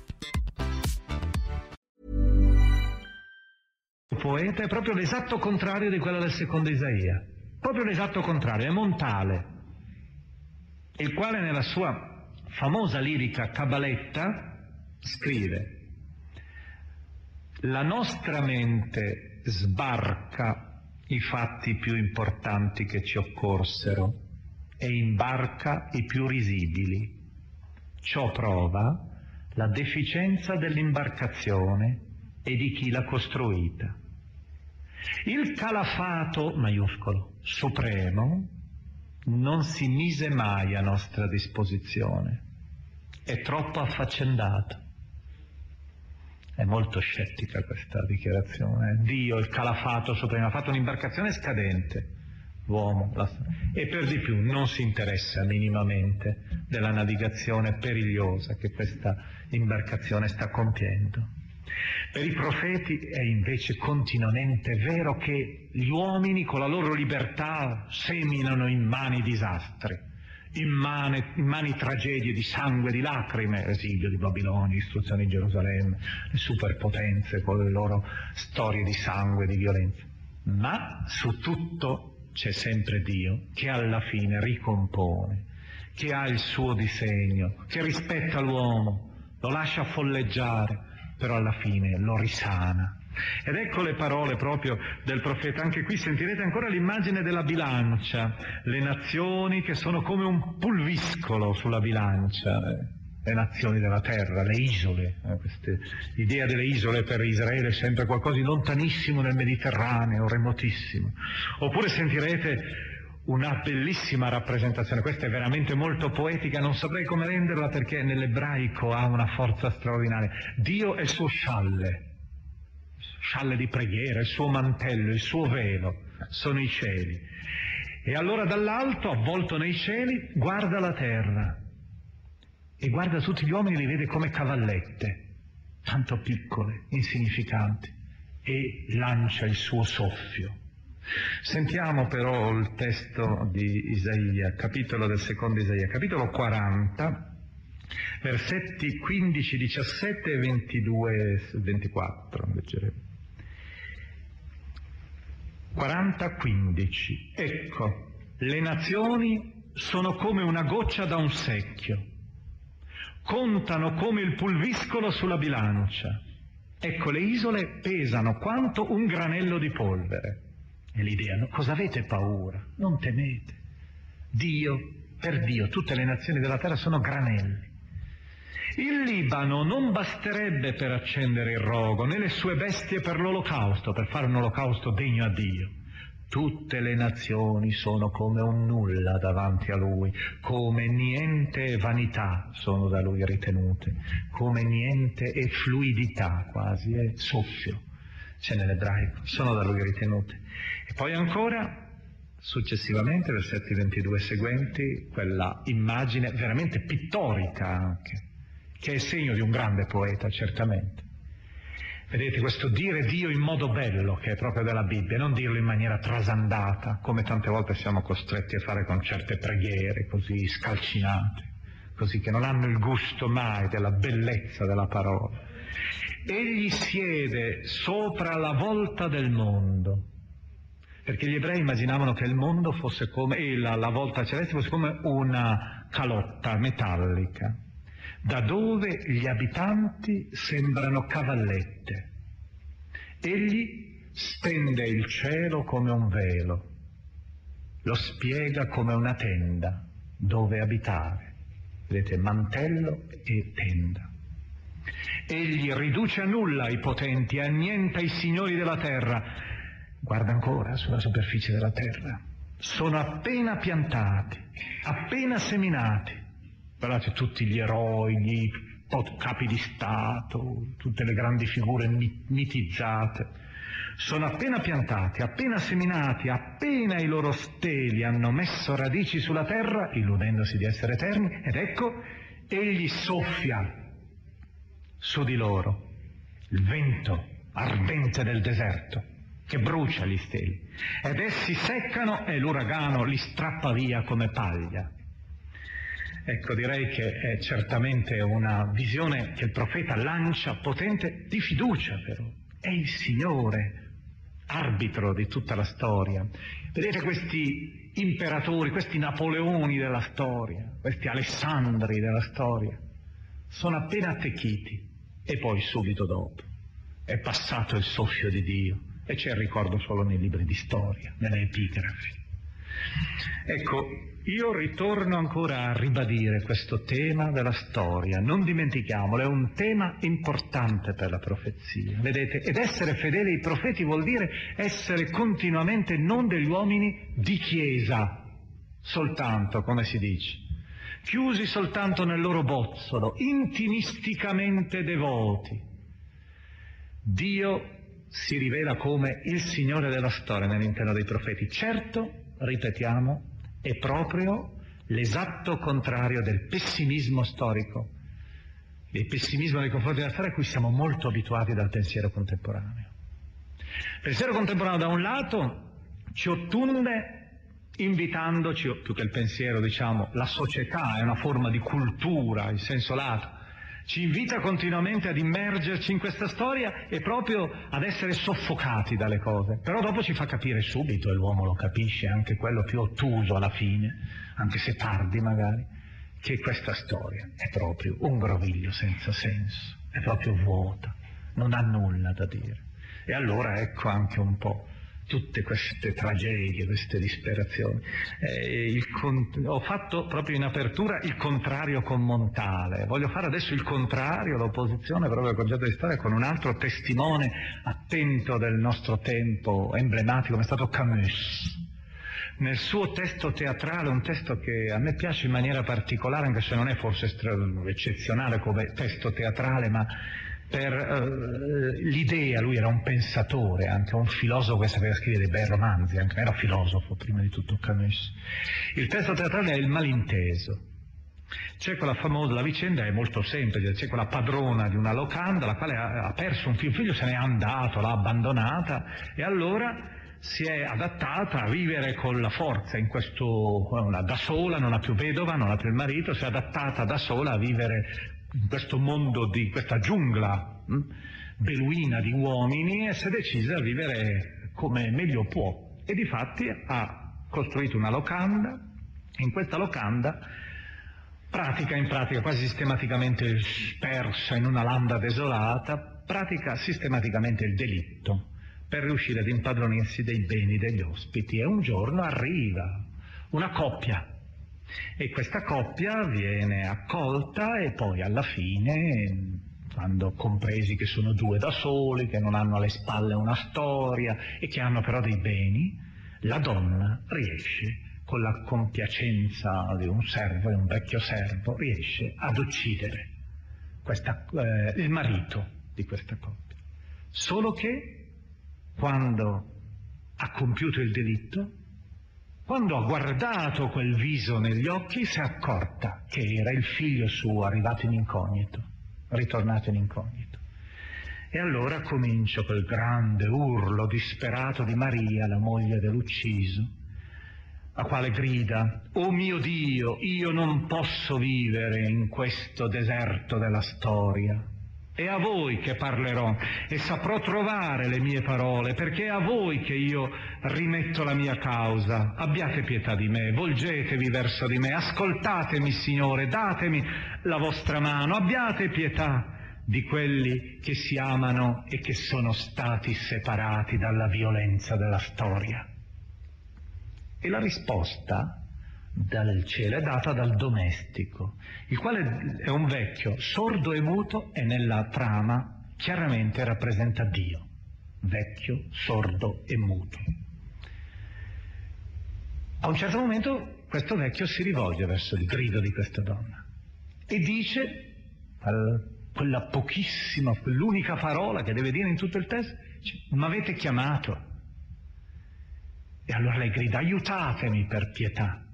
poeta è proprio l'esatto contrario di quello del secondo Isaia, proprio l'esatto contrario, è Montale, il quale nella sua famosa lirica Cabaletta scrive la nostra mente sbarca i fatti più importanti che ci occorsero e imbarca i più risibili. Ciò prova la deficienza dell'imbarcazione e di chi l'ha costruita. Il calafato maiuscolo supremo non si mise mai a nostra disposizione, è troppo affaccendato. È molto scettica questa dichiarazione. Dio, il calafato supremo, ha fatto un'imbarcazione scadente, l'uomo, la... e per di più non si interessa minimamente della navigazione perigliosa che questa imbarcazione sta compiendo. Per i profeti è invece continuamente vero che gli uomini con la loro libertà seminano in mani disastri, in mani, in mani tragedie di sangue, di lacrime, esilio di Babilonia, istruzione di Gerusalemme, le superpotenze con le loro storie di sangue, di violenza. Ma su tutto c'è sempre Dio che alla fine ricompone, che ha il suo disegno, che rispetta l'uomo, lo lascia folleggiare, però alla fine lo risana. Ed ecco le parole proprio del profeta, anche qui sentirete ancora l'immagine della bilancia, le nazioni che sono come un pulviscolo sulla bilancia, le nazioni della terra, le isole, eh, l'idea delle isole per Israele è sempre qualcosa di lontanissimo nel Mediterraneo, remotissimo. Oppure sentirete una bellissima rappresentazione, questa è veramente molto poetica, non saprei come renderla perché nell'ebraico ha una forza straordinaria. Dio è il suo scialle, scialle di preghiera, il suo mantello, il suo velo, sono i cieli. E allora dall'alto, avvolto nei cieli, guarda la terra e guarda tutti gli uomini li vede come cavallette, tanto piccole, insignificanti, e lancia il suo soffio Sentiamo però il testo di Isaia, capitolo del secondo Isaia, capitolo 40, versetti 15, 17 e 22, 24. Leggeremo. 40, 15. Ecco, le nazioni sono come una goccia da un secchio, contano come il pulviscolo sulla bilancia. Ecco, le isole pesano quanto un granello di polvere. E l'idea, no? cosa avete paura? Non temete. Dio, per Dio, tutte le nazioni della terra sono granelli. Il Libano non basterebbe per accendere il rogo, né le sue bestie per l'olocausto, per fare un olocausto degno a Dio. Tutte le nazioni sono come un nulla davanti a Lui, come niente e vanità sono da Lui ritenute, come niente e fluidità quasi, e soffio c'è nell'ebraico, sono da Lui ritenute. Poi ancora, successivamente, versetti 22 e seguenti, quella immagine veramente pittorica anche, che è segno di un grande poeta, certamente. Vedete questo dire Dio in modo bello, che è proprio della Bibbia, non dirlo in maniera trasandata, come tante volte siamo costretti a fare con certe preghiere così scalcinate, così che non hanno il gusto mai della bellezza della parola. Egli siede sopra la volta del mondo perché gli ebrei immaginavano che il mondo fosse come, e la, la volta celeste fosse come una calotta metallica, da dove gli abitanti sembrano cavallette. Egli stende il cielo come un velo, lo spiega come una tenda dove abitare. Vedete, mantello e tenda. Egli riduce a nulla i potenti, annienta i signori della terra, guarda ancora sulla superficie della terra, sono appena piantati, appena seminati. Guardate tutti gli eroi, gli capi di Stato, tutte le grandi figure mitizzate. Sono appena piantati, appena seminati, appena i loro steli hanno messo radici sulla terra, illudendosi di essere eterni, ed ecco, egli soffia su di loro il vento ardente del deserto che brucia gli steli, ed essi seccano e l'uragano li strappa via come paglia. Ecco, direi che è certamente una visione che il profeta lancia potente di fiducia, però. È il Signore, arbitro di tutta la storia. Vedete questi imperatori, questi Napoleoni della storia, questi Alessandri della storia, sono appena attecchiti e poi subito dopo è passato il soffio di Dio e c'è il ricordo solo nei libri di storia, nelle epigrafi. Ecco, io ritorno ancora a ribadire questo tema della storia, non dimentichiamolo, è un tema importante per la profezia, vedete? Ed essere fedeli ai profeti vuol dire essere continuamente non degli uomini di chiesa, soltanto, come si dice, chiusi soltanto nel loro bozzolo, intimisticamente devoti. Dio si rivela come il Signore della storia nell'interno dei profeti. Certo, ripetiamo, è proprio l'esatto contrario del pessimismo storico, del pessimismo nei confronti della storia a cui siamo molto abituati dal pensiero contemporaneo. Il pensiero contemporaneo da un lato ci ottunde invitandoci, più che il pensiero, diciamo, la società è una forma di cultura in senso lato, ci invita continuamente ad immergerci in questa storia e proprio ad essere soffocati dalle cose. Però dopo ci fa capire subito, e l'uomo lo capisce, anche quello più ottuso alla fine, anche se tardi magari, che questa storia è proprio un groviglio senza senso, è proprio vuota, non ha nulla da dire. E allora ecco anche un po' tutte queste tragedie, queste disperazioni. Eh, con... ho fatto proprio in apertura il contrario con Montale, voglio fare adesso il contrario, l'opposizione proprio concetto di storia con un altro testimone attento del nostro tempo, emblematico, come è stato Camus. Nel suo testo teatrale, un testo che a me piace in maniera particolare, anche se non è forse eccezionale come testo teatrale, ma per uh, l'idea, lui era un pensatore, anche un filosofo che sapeva scrivere bei romanzi, anche era filosofo prima di tutto Camus. Il testo teatrale è il malinteso. C'è quella famosa, la vicenda è molto semplice, c'è quella padrona di una locanda la quale ha, ha perso un figlio, il figlio se n'è andato, l'ha abbandonata e allora si è adattata a vivere con la forza in questo, da sola, non ha più vedova, non ha più il marito, si è adattata da sola a vivere in questo mondo di questa giungla hm, beluina di uomini e si è decisa a vivere come meglio può. E di fatti ha costruito una locanda. In questa locanda pratica in pratica quasi sistematicamente spersa in una landa desolata pratica sistematicamente il delitto per riuscire ad impadronirsi dei beni degli ospiti. E un giorno arriva una coppia e questa coppia viene accolta e poi alla fine, quando compresi che sono due da soli, che non hanno alle spalle una storia e che hanno però dei beni, la donna riesce, con la compiacenza di un servo e un vecchio servo, riesce ad uccidere questa, eh, il marito di questa coppia. Solo che quando ha compiuto il delitto, quando ha guardato quel viso negli occhi si è accorta che era il figlio suo arrivato in incognito, ritornato in incognito. E allora comincia quel grande urlo disperato di Maria, la moglie dell'ucciso, a quale grida, Oh mio Dio, io non posso vivere in questo deserto della storia. È a voi che parlerò e saprò trovare le mie parole, perché è a voi che io rimetto la mia causa. Abbiate pietà di me, volgetevi verso di me, ascoltatemi, Signore, datemi la vostra mano, abbiate pietà di quelli che si amano e che sono stati separati dalla violenza della storia. E la risposta dal cielo è data dal domestico, il quale è un vecchio sordo e muto e nella trama chiaramente rappresenta Dio, vecchio, sordo e muto. A un certo momento questo vecchio si rivolge verso il grido di questa donna e dice quella pochissima, quell'unica parola che deve dire in tutto il testo, mi avete chiamato. E allora lei grida, aiutatemi per pietà.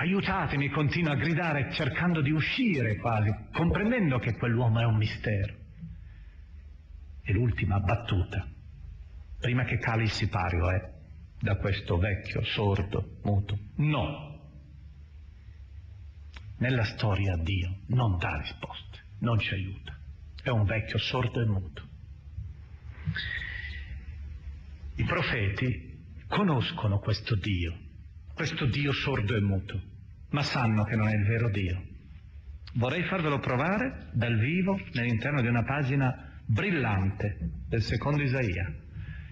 Aiutatemi, continua a gridare cercando di uscire quasi, comprendendo che quell'uomo è un mistero. E l'ultima battuta, prima che cali il sipario, è da questo vecchio sordo, muto. No. Nella storia Dio non dà risposte, non ci aiuta. È un vecchio sordo e muto. I profeti conoscono questo Dio questo Dio sordo e muto, ma sanno che non è il vero Dio. Vorrei farvelo provare dal vivo all'interno di una pagina brillante del secondo Isaia.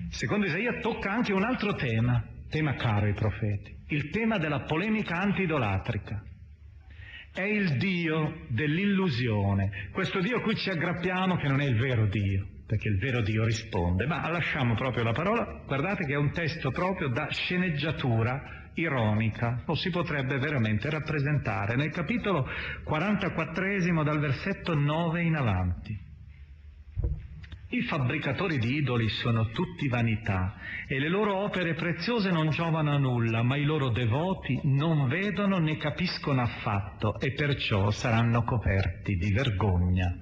Il secondo Isaia tocca anche un altro tema, tema caro ai profeti, il tema della polemica antidolatrica. È il Dio dell'illusione, questo Dio a cui ci aggrappiamo che non è il vero Dio perché il vero Dio risponde, ma lasciamo proprio la parola, guardate che è un testo proprio da sceneggiatura ironica, lo si potrebbe veramente rappresentare nel capitolo 44 dal versetto 9 in avanti. I fabbricatori di idoli sono tutti vanità e le loro opere preziose non giovano a nulla, ma i loro devoti non vedono né capiscono affatto e perciò saranno coperti di vergogna.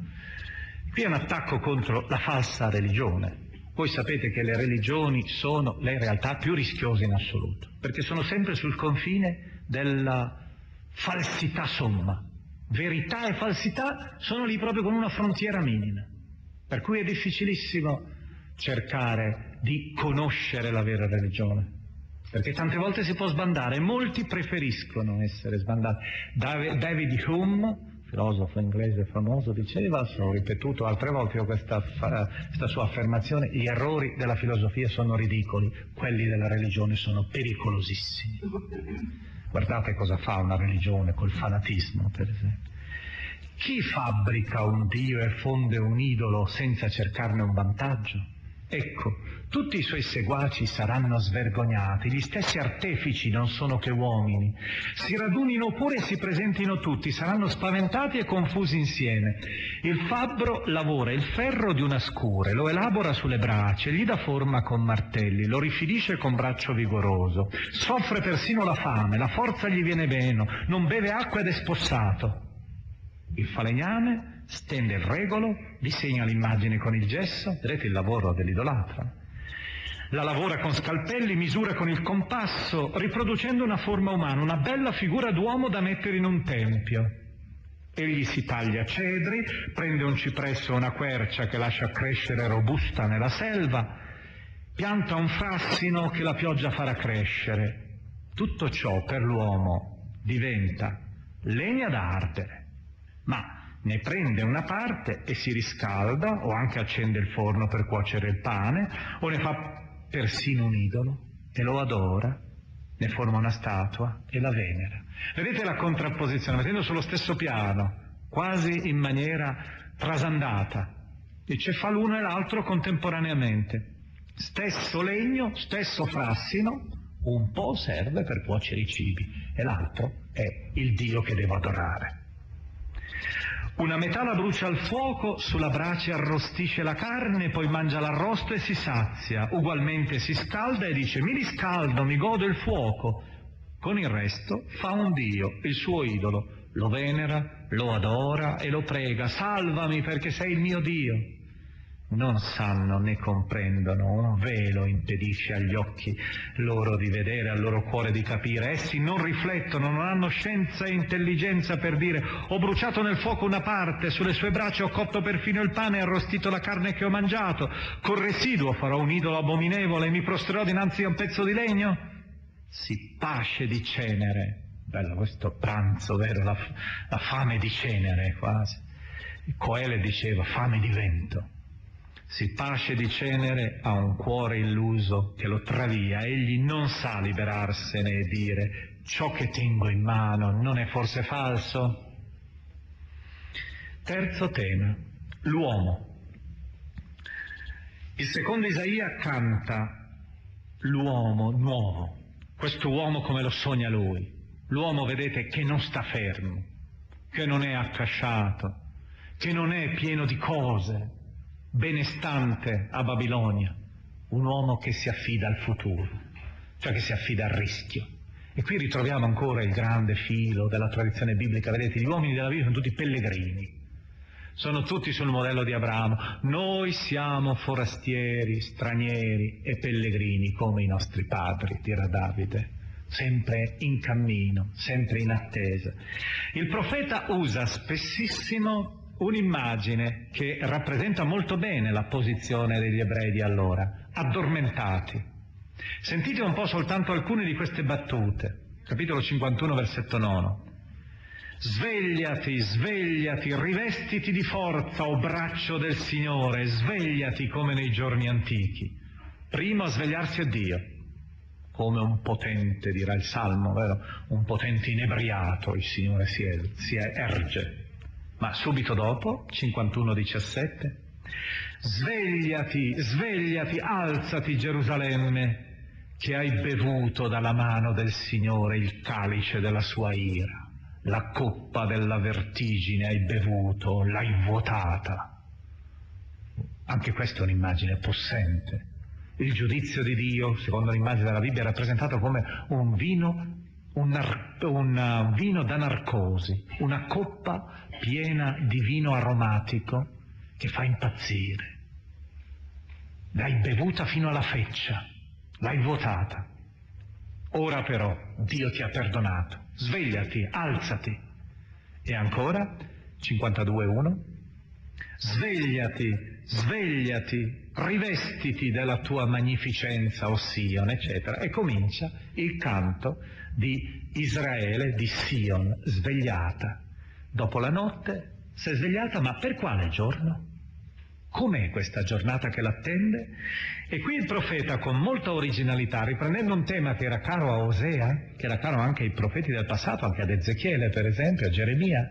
Qui è un attacco contro la falsa religione, voi sapete che le religioni sono le realtà più rischiose in assoluto, perché sono sempre sul confine della falsità somma. Verità e falsità sono lì proprio con una frontiera minima, per cui è difficilissimo cercare di conoscere la vera religione, perché tante volte si può sbandare, molti preferiscono essere sbandati. David Hume filosofo inglese famoso, diceva, ho ripetuto altre volte questa, questa sua affermazione, gli errori della filosofia sono ridicoli, quelli della religione sono pericolosissimi. Guardate cosa fa una religione col fanatismo, per esempio. Chi fabbrica un Dio e fonde un idolo senza cercarne un vantaggio? Ecco, tutti i suoi seguaci saranno svergognati, gli stessi artefici non sono che uomini. Si radunino pure e si presentino tutti, saranno spaventati e confusi insieme. Il fabbro lavora il ferro di una scure, lo elabora sulle braccia, gli dà forma con martelli, lo rifinisce con braccio vigoroso. Soffre persino la fame, la forza gli viene meno, non beve acqua ed è spossato. Il falegname stende il regolo, disegna l'immagine con il gesso, vedete il lavoro dell'idolatra. La lavora con scalpelli, misura con il compasso, riproducendo una forma umana, una bella figura d'uomo da mettere in un tempio. Egli si taglia cedri, prende un cipresso o una quercia che lascia crescere robusta nella selva, pianta un frassino che la pioggia farà crescere. Tutto ciò per l'uomo diventa legna da ardere ma ne prende una parte e si riscalda o anche accende il forno per cuocere il pane o ne fa persino un idolo e lo adora, ne forma una statua e la venera. Vedete la contrapposizione, mettendo sullo stesso piano, quasi in maniera trasandata. Dice fa l'uno e l'altro contemporaneamente. Stesso legno, stesso frassino, un po' serve per cuocere i cibi e l'altro è il Dio che devo adorare. Una metà la brucia al fuoco, sulla brace arrostisce la carne, poi mangia l'arrosto e si sazia. Ugualmente si scalda e dice mi riscaldo, mi godo il fuoco. Con il resto fa un Dio, il suo idolo, lo venera, lo adora e lo prega, salvami perché sei il mio Dio non sanno né comprendono, un velo impedisce agli occhi loro di vedere, al loro cuore di capire, essi non riflettono, non hanno scienza e intelligenza per dire ho bruciato nel fuoco una parte, sulle sue braccia ho cotto perfino il pane e arrostito la carne che ho mangiato, col residuo farò un idolo abominevole e mi prostrerò dinanzi a un pezzo di legno? Si pasce di cenere, bello questo pranzo, vero, la, la fame di cenere quasi. Coele diceva fame di vento si pasce di cenere ha un cuore illuso che lo travia, egli non sa liberarsene e dire ciò che tengo in mano non è forse falso? Terzo tema, l'uomo. Il secondo Isaia canta l'uomo nuovo, questo uomo come lo sogna lui, l'uomo vedete che non sta fermo, che non è accasciato, che non è pieno di cose, benestante a Babilonia, un uomo che si affida al futuro, cioè che si affida al rischio. E qui ritroviamo ancora il grande filo della tradizione biblica, vedete, gli uomini della Bibbia sono tutti pellegrini, sono tutti sul modello di Abramo, noi siamo forastieri, stranieri e pellegrini come i nostri padri, dirà Davide, sempre in cammino, sempre in attesa. Il profeta usa spessissimo un'immagine che rappresenta molto bene la posizione degli ebrei di allora, addormentati. Sentite un po' soltanto alcune di queste battute, capitolo 51, versetto 9. Svegliati, svegliati, rivestiti di forza, o braccio del Signore, svegliati come nei giorni antichi. Primo a svegliarsi è Dio, come un potente, dirà il Salmo, vero? Un potente inebriato, il Signore si, er-, si erge ma subito dopo, 51-17, svegliati, svegliati, alzati Gerusalemme, che hai bevuto dalla mano del Signore il calice della sua ira, la coppa della vertigine hai bevuto, l'hai vuotata. Anche questa è un'immagine possente. Il giudizio di Dio, secondo l'immagine della Bibbia, è rappresentato come un vino un, un vino da narcosi, una coppa piena di vino aromatico che fa impazzire. L'hai bevuta fino alla feccia, l'hai vuotata. Ora però Dio ti ha perdonato. Svegliati, alzati. E ancora, 52.1, svegliati, svegliati, rivestiti della tua magnificenza, o Sion, eccetera. E comincia il canto di Israele, di Sion, svegliata, dopo la notte, si è svegliata, ma per quale giorno? Com'è questa giornata che l'attende? E qui il profeta, con molta originalità, riprendendo un tema che era caro a Osea, che era caro anche ai profeti del passato, anche ad Ezechiele per esempio, a Geremia,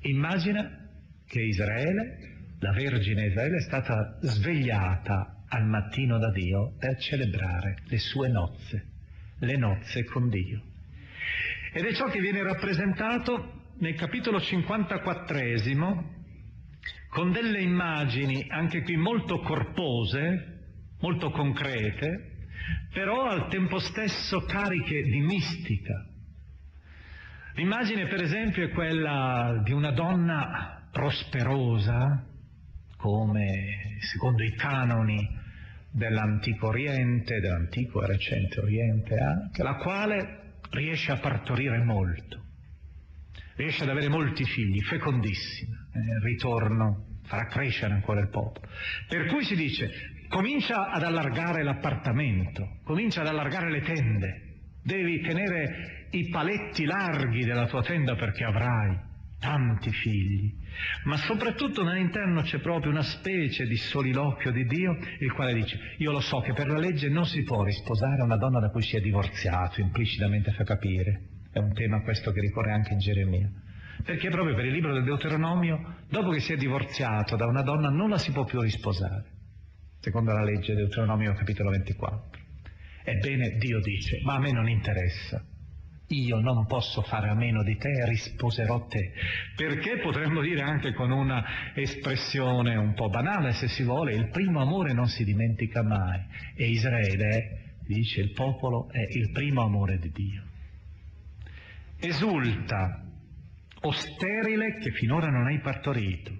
immagina che Israele, la Vergine Israele, è stata svegliata al mattino da Dio per celebrare le sue nozze, le nozze con Dio. Ed è ciò che viene rappresentato nel capitolo 54 con delle immagini anche qui molto corpose, molto concrete, però al tempo stesso cariche di mistica. L'immagine per esempio è quella di una donna prosperosa, come secondo i canoni dell'antico Oriente, dell'antico e recente Oriente anche, la quale riesce a partorire molto riesce ad avere molti figli, fecondissima, eh, ritorno, farà crescere ancora il popolo. Per cui si dice, comincia ad allargare l'appartamento, comincia ad allargare le tende, devi tenere i paletti larghi della tua tenda perché avrai tanti figli, ma soprattutto nell'interno c'è proprio una specie di soliloquio di Dio, il quale dice, io lo so che per la legge non si può risposare una donna da cui si è divorziato, implicitamente fa capire, è un tema questo che ricorre anche in Geremia. Perché proprio per il libro del Deuteronomio, dopo che si è divorziato da una donna, non la si può più risposare, secondo la legge Deuteronomio capitolo 24. Ebbene, Dio dice, ma a me non interessa. Io non posso fare a meno di te risposerò te. Perché potremmo dire anche con una espressione un po' banale, se si vuole, il primo amore non si dimentica mai. E Israele, dice il popolo, è il primo amore di Dio esulta, o sterile che finora non hai partorito,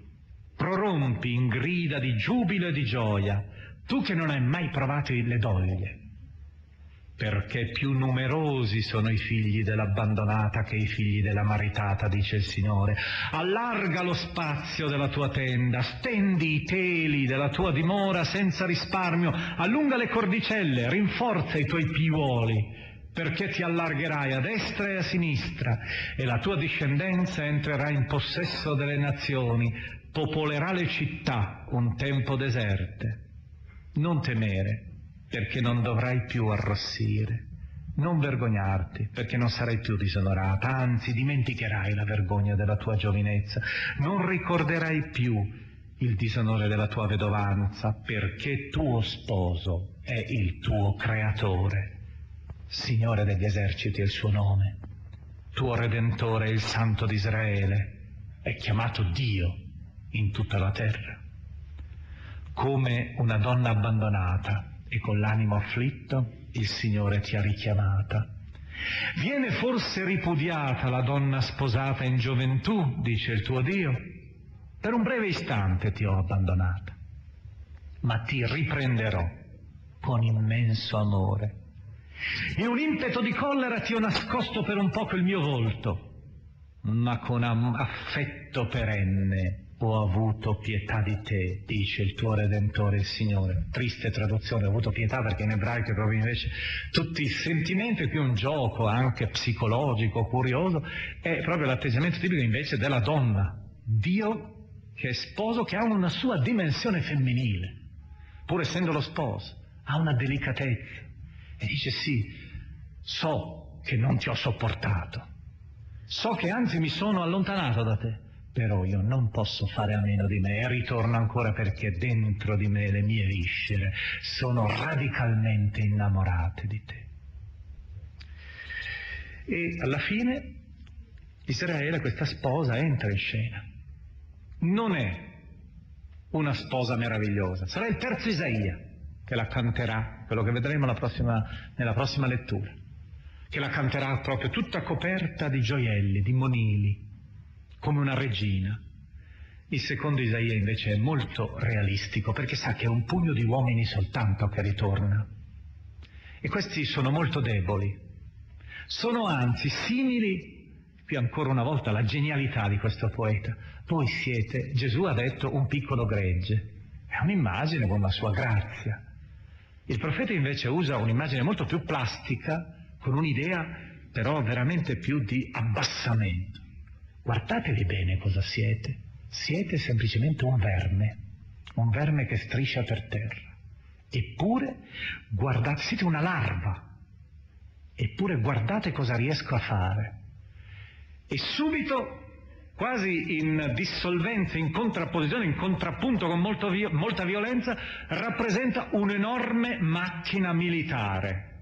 prorompi in grida di giubilo e di gioia, tu che non hai mai provato le doglie, perché più numerosi sono i figli dell'abbandonata che i figli della maritata, dice il Signore. Allarga lo spazio della tua tenda, stendi i teli della tua dimora senza risparmio, allunga le cordicelle, rinforza i tuoi piuoli, perché ti allargherai a destra e a sinistra e la tua discendenza entrerà in possesso delle nazioni, popolerà le città un tempo deserte. Non temere, perché non dovrai più arrossire. Non vergognarti, perché non sarai più disonorata, anzi dimenticherai la vergogna della tua giovinezza. Non ricorderai più il disonore della tua vedovanza, perché tuo sposo è il tuo creatore. Signore degli eserciti è il suo nome, tuo Redentore è il Santo di Israele, è chiamato Dio in tutta la terra. Come una donna abbandonata e con l'animo afflitto, il Signore ti ha richiamata. Viene forse ripudiata la donna sposata in gioventù, dice il tuo Dio? Per un breve istante ti ho abbandonata, ma ti riprenderò con immenso amore in un impeto di collera ti ho nascosto per un poco il mio volto, ma con affetto perenne ho avuto pietà di te, dice il tuo Redentore, il Signore. Triste traduzione, ho avuto pietà perché in ebraico è proprio invece tutti i sentimenti, qui un gioco anche psicologico, curioso, è proprio l'atteggiamento tipico invece della donna. Dio che è sposo, che ha una sua dimensione femminile, pur essendo lo sposo, ha una delicatezza, e dice sì, so che non ti ho sopportato, so che anzi mi sono allontanato da te, però io non posso fare a meno di me e ritorno ancora perché dentro di me le mie viscere sono radicalmente innamorate di te. E alla fine Israele, questa sposa, entra in scena. Non è una sposa meravigliosa, sarà il terzo Isaia che la canterà, quello che vedremo prossima, nella prossima lettura, che la canterà proprio tutta coperta di gioielli, di monili, come una regina. Il secondo Isaia invece è molto realistico perché sa che è un pugno di uomini soltanto che ritorna. E questi sono molto deboli. Sono anzi simili, qui ancora una volta la genialità di questo poeta. Voi siete, Gesù ha detto, un piccolo gregge. È un'immagine con la sua grazia. Il profeta invece usa un'immagine molto più plastica, con un'idea però veramente più di abbassamento. Guardatevi bene cosa siete. Siete semplicemente un verme, un verme che striscia per terra. Eppure, guardate, siete una larva. Eppure guardate cosa riesco a fare. E subito quasi in dissolvenza, in contrapposizione, in contrappunto con molta violenza, rappresenta un'enorme macchina militare,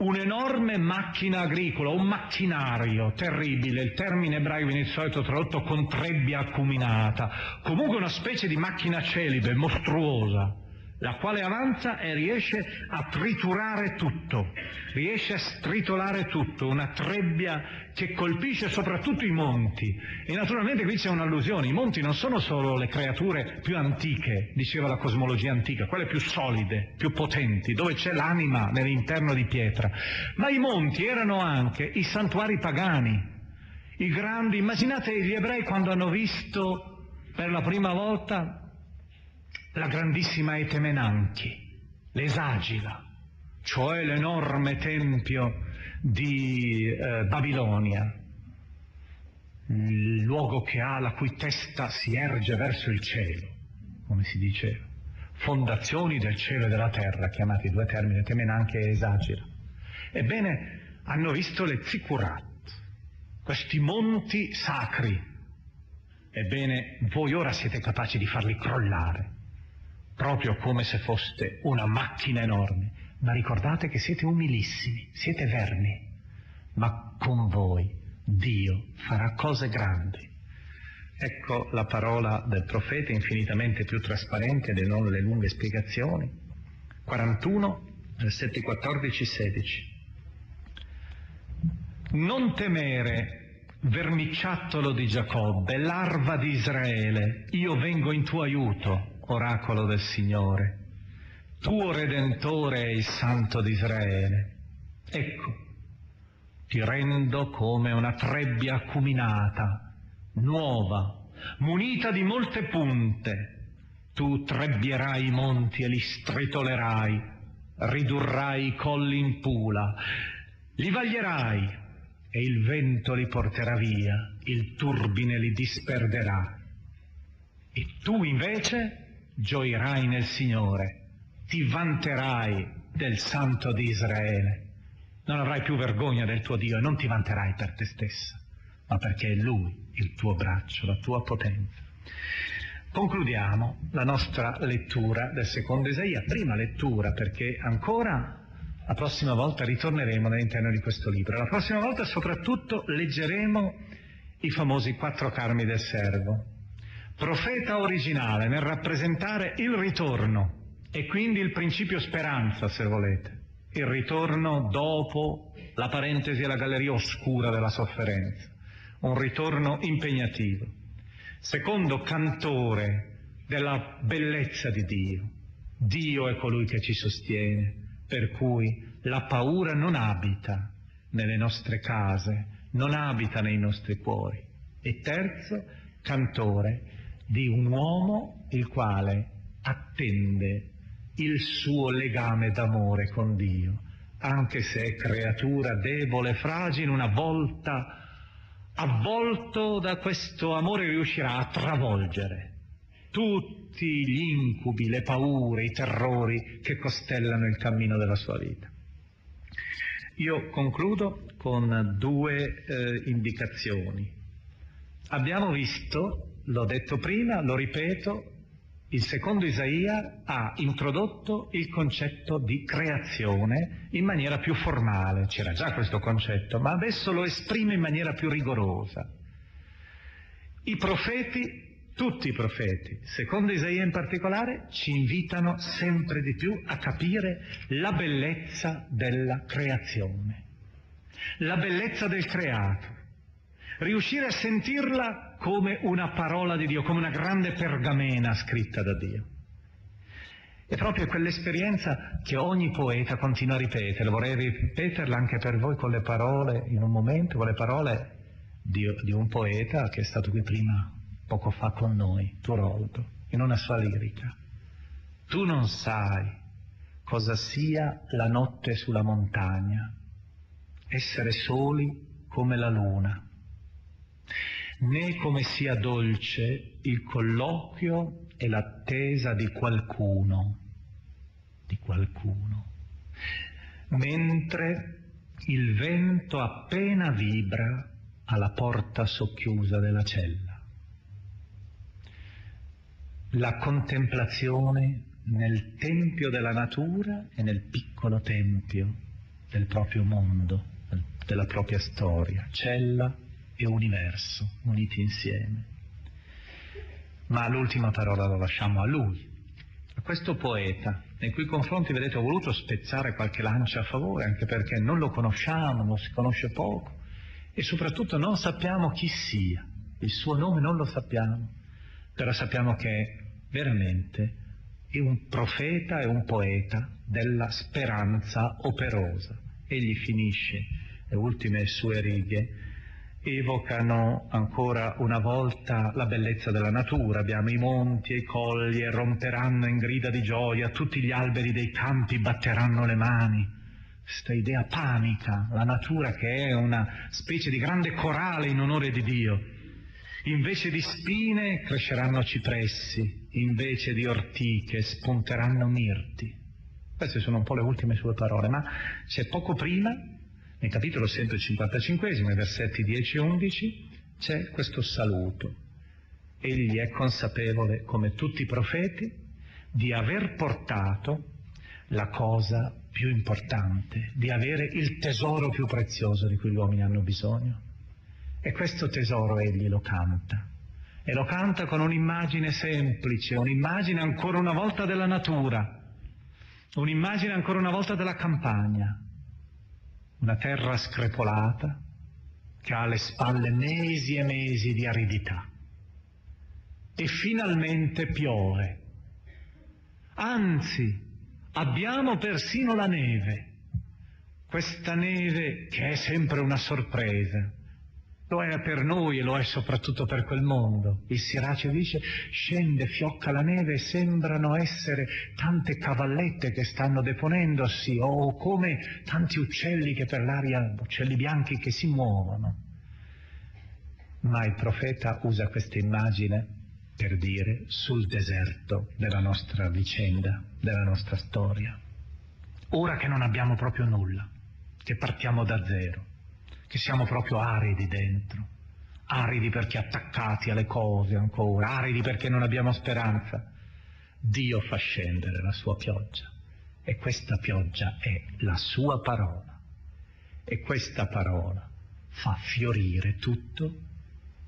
un'enorme macchina agricola, un macchinario terribile, il termine ebraico viene di solito tradotto con trebbia acuminata, comunque una specie di macchina celibe, mostruosa la quale avanza e riesce a triturare tutto, riesce a stritolare tutto, una trebbia che colpisce soprattutto i monti. E naturalmente qui c'è un'allusione, i monti non sono solo le creature più antiche, diceva la cosmologia antica, quelle più solide, più potenti, dove c'è l'anima nell'interno di pietra, ma i monti erano anche i santuari pagani, i grandi, immaginate gli ebrei quando hanno visto per la prima volta la grandissima Etemenanchi, l'esagila, cioè l'enorme tempio di eh, Babilonia, il luogo che ha la cui testa si erge verso il cielo, come si diceva, fondazioni del cielo e della terra, chiamati due termini, Temenanche e Esagila. Ebbene, hanno visto le Zikurat, questi monti sacri. Ebbene, voi ora siete capaci di farli crollare proprio come se foste una macchina enorme, ma ricordate che siete umilissimi, siete vermi, ma con voi Dio farà cose grandi. Ecco la parola del profeta infinitamente più trasparente di non le lunghe spiegazioni. 41, versetti 14 16. Non temere, vermiciattolo di Giacobbe, larva di Israele, io vengo in tuo aiuto oracolo del Signore, tuo Redentore è il Santo d'Israele. Ecco, ti rendo come una trebbia acuminata, nuova, munita di molte punte. Tu trebbierai i monti e li stritolerai, ridurrai i colli in pula, li vaglierai e il vento li porterà via, il turbine li disperderà. E tu invece gioirai nel Signore, ti vanterai del Santo di Israele. Non avrai più vergogna del tuo Dio e non ti vanterai per te stessa, ma perché è Lui il tuo braccio, la tua potenza. Concludiamo la nostra lettura del secondo Isaia, prima lettura perché ancora la prossima volta ritorneremo all'interno di questo libro. La prossima volta soprattutto leggeremo i famosi quattro carmi del servo, profeta originale nel rappresentare il ritorno e quindi il principio speranza, se volete, il ritorno dopo la parentesi e la galleria oscura della sofferenza, un ritorno impegnativo. Secondo cantore della bellezza di Dio. Dio è colui che ci sostiene, per cui la paura non abita nelle nostre case, non abita nei nostri cuori. E terzo, cantore di un uomo il quale attende il suo legame d'amore con Dio, anche se è creatura debole, fragile, una volta avvolto da questo amore riuscirà a travolgere tutti gli incubi, le paure, i terrori che costellano il cammino della sua vita. Io concludo con due eh, indicazioni. Abbiamo visto L'ho detto prima, lo ripeto, il secondo Isaia ha introdotto il concetto di creazione in maniera più formale, c'era già questo concetto, ma adesso lo esprime in maniera più rigorosa. I profeti, tutti i profeti, secondo Isaia in particolare, ci invitano sempre di più a capire la bellezza della creazione, la bellezza del creato. Riuscire a sentirla come una parola di Dio, come una grande pergamena scritta da Dio. È proprio quell'esperienza che ogni poeta continua a ripetere, vorrei ripeterla anche per voi con le parole, in un momento, con le parole di, di un poeta che è stato qui prima, poco fa con noi, Turoldo, in una sua lirica. Tu non sai cosa sia la notte sulla montagna, essere soli come la luna né come sia dolce il colloquio e l'attesa di qualcuno, di qualcuno, mentre il vento appena vibra alla porta socchiusa della cella. La contemplazione nel tempio della natura e nel piccolo tempio del proprio mondo, della propria storia, cella e universo uniti insieme. Ma l'ultima parola la lasciamo a lui, a questo poeta, nei cui confronti, vedete, ho voluto spezzare qualche lancia a favore, anche perché non lo conosciamo, lo si conosce poco e soprattutto non sappiamo chi sia, il suo nome non lo sappiamo, però sappiamo che veramente è un profeta e un poeta della speranza operosa. Egli finisce le ultime sue righe evocano ancora una volta la bellezza della natura. Abbiamo i monti e i colli e romperanno in grida di gioia, tutti gli alberi dei campi batteranno le mani. Questa idea panica, la natura che è una specie di grande corale in onore di Dio. Invece di spine cresceranno cipressi, invece di ortiche spunteranno mirti. Queste sono un po' le ultime sue parole, ma c'è poco prima nel capitolo 155, versetti 10 e 11, c'è questo saluto. Egli è consapevole, come tutti i profeti, di aver portato la cosa più importante, di avere il tesoro più prezioso di cui gli uomini hanno bisogno. E questo tesoro egli lo canta. E lo canta con un'immagine semplice, un'immagine ancora una volta della natura, un'immagine ancora una volta della campagna, una terra screpolata che ha alle spalle mesi e mesi di aridità. E finalmente piove. Anzi, abbiamo persino la neve. Questa neve che è sempre una sorpresa, lo è per noi e lo è soprattutto per quel mondo. Il Sirace dice, scende, fiocca la neve e sembrano essere tante cavallette che stanno deponendosi o come tanti uccelli che per l'aria, uccelli bianchi che si muovono. Ma il profeta usa questa immagine per dire sul deserto della nostra vicenda, della nostra storia. Ora che non abbiamo proprio nulla, che partiamo da zero che siamo proprio aridi dentro, aridi perché attaccati alle cose ancora, aridi perché non abbiamo speranza. Dio fa scendere la sua pioggia e questa pioggia è la sua parola. E questa parola fa fiorire tutto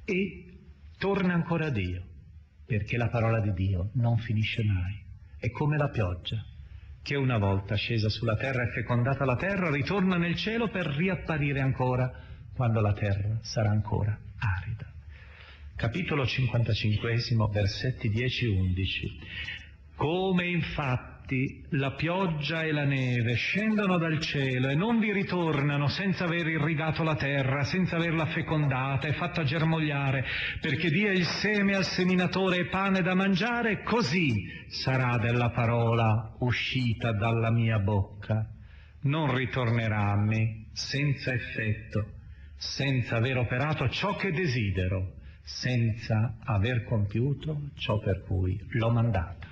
e torna ancora a Dio, perché la parola di Dio non finisce mai, è come la pioggia che una volta scesa sulla terra e fecondata la terra, ritorna nel cielo per riapparire ancora quando la terra sarà ancora arida. Capitolo 55, versetti 10 e 11. Come infatti infatti la pioggia e la neve scendono dal cielo e non vi ritornano senza aver irrigato la terra, senza averla fecondata e fatta germogliare, perché dia il seme al seminatore e pane da mangiare, così sarà della parola uscita dalla mia bocca. Non ritornerà a me senza effetto, senza aver operato ciò che desidero, senza aver compiuto ciò per cui l'ho mandata.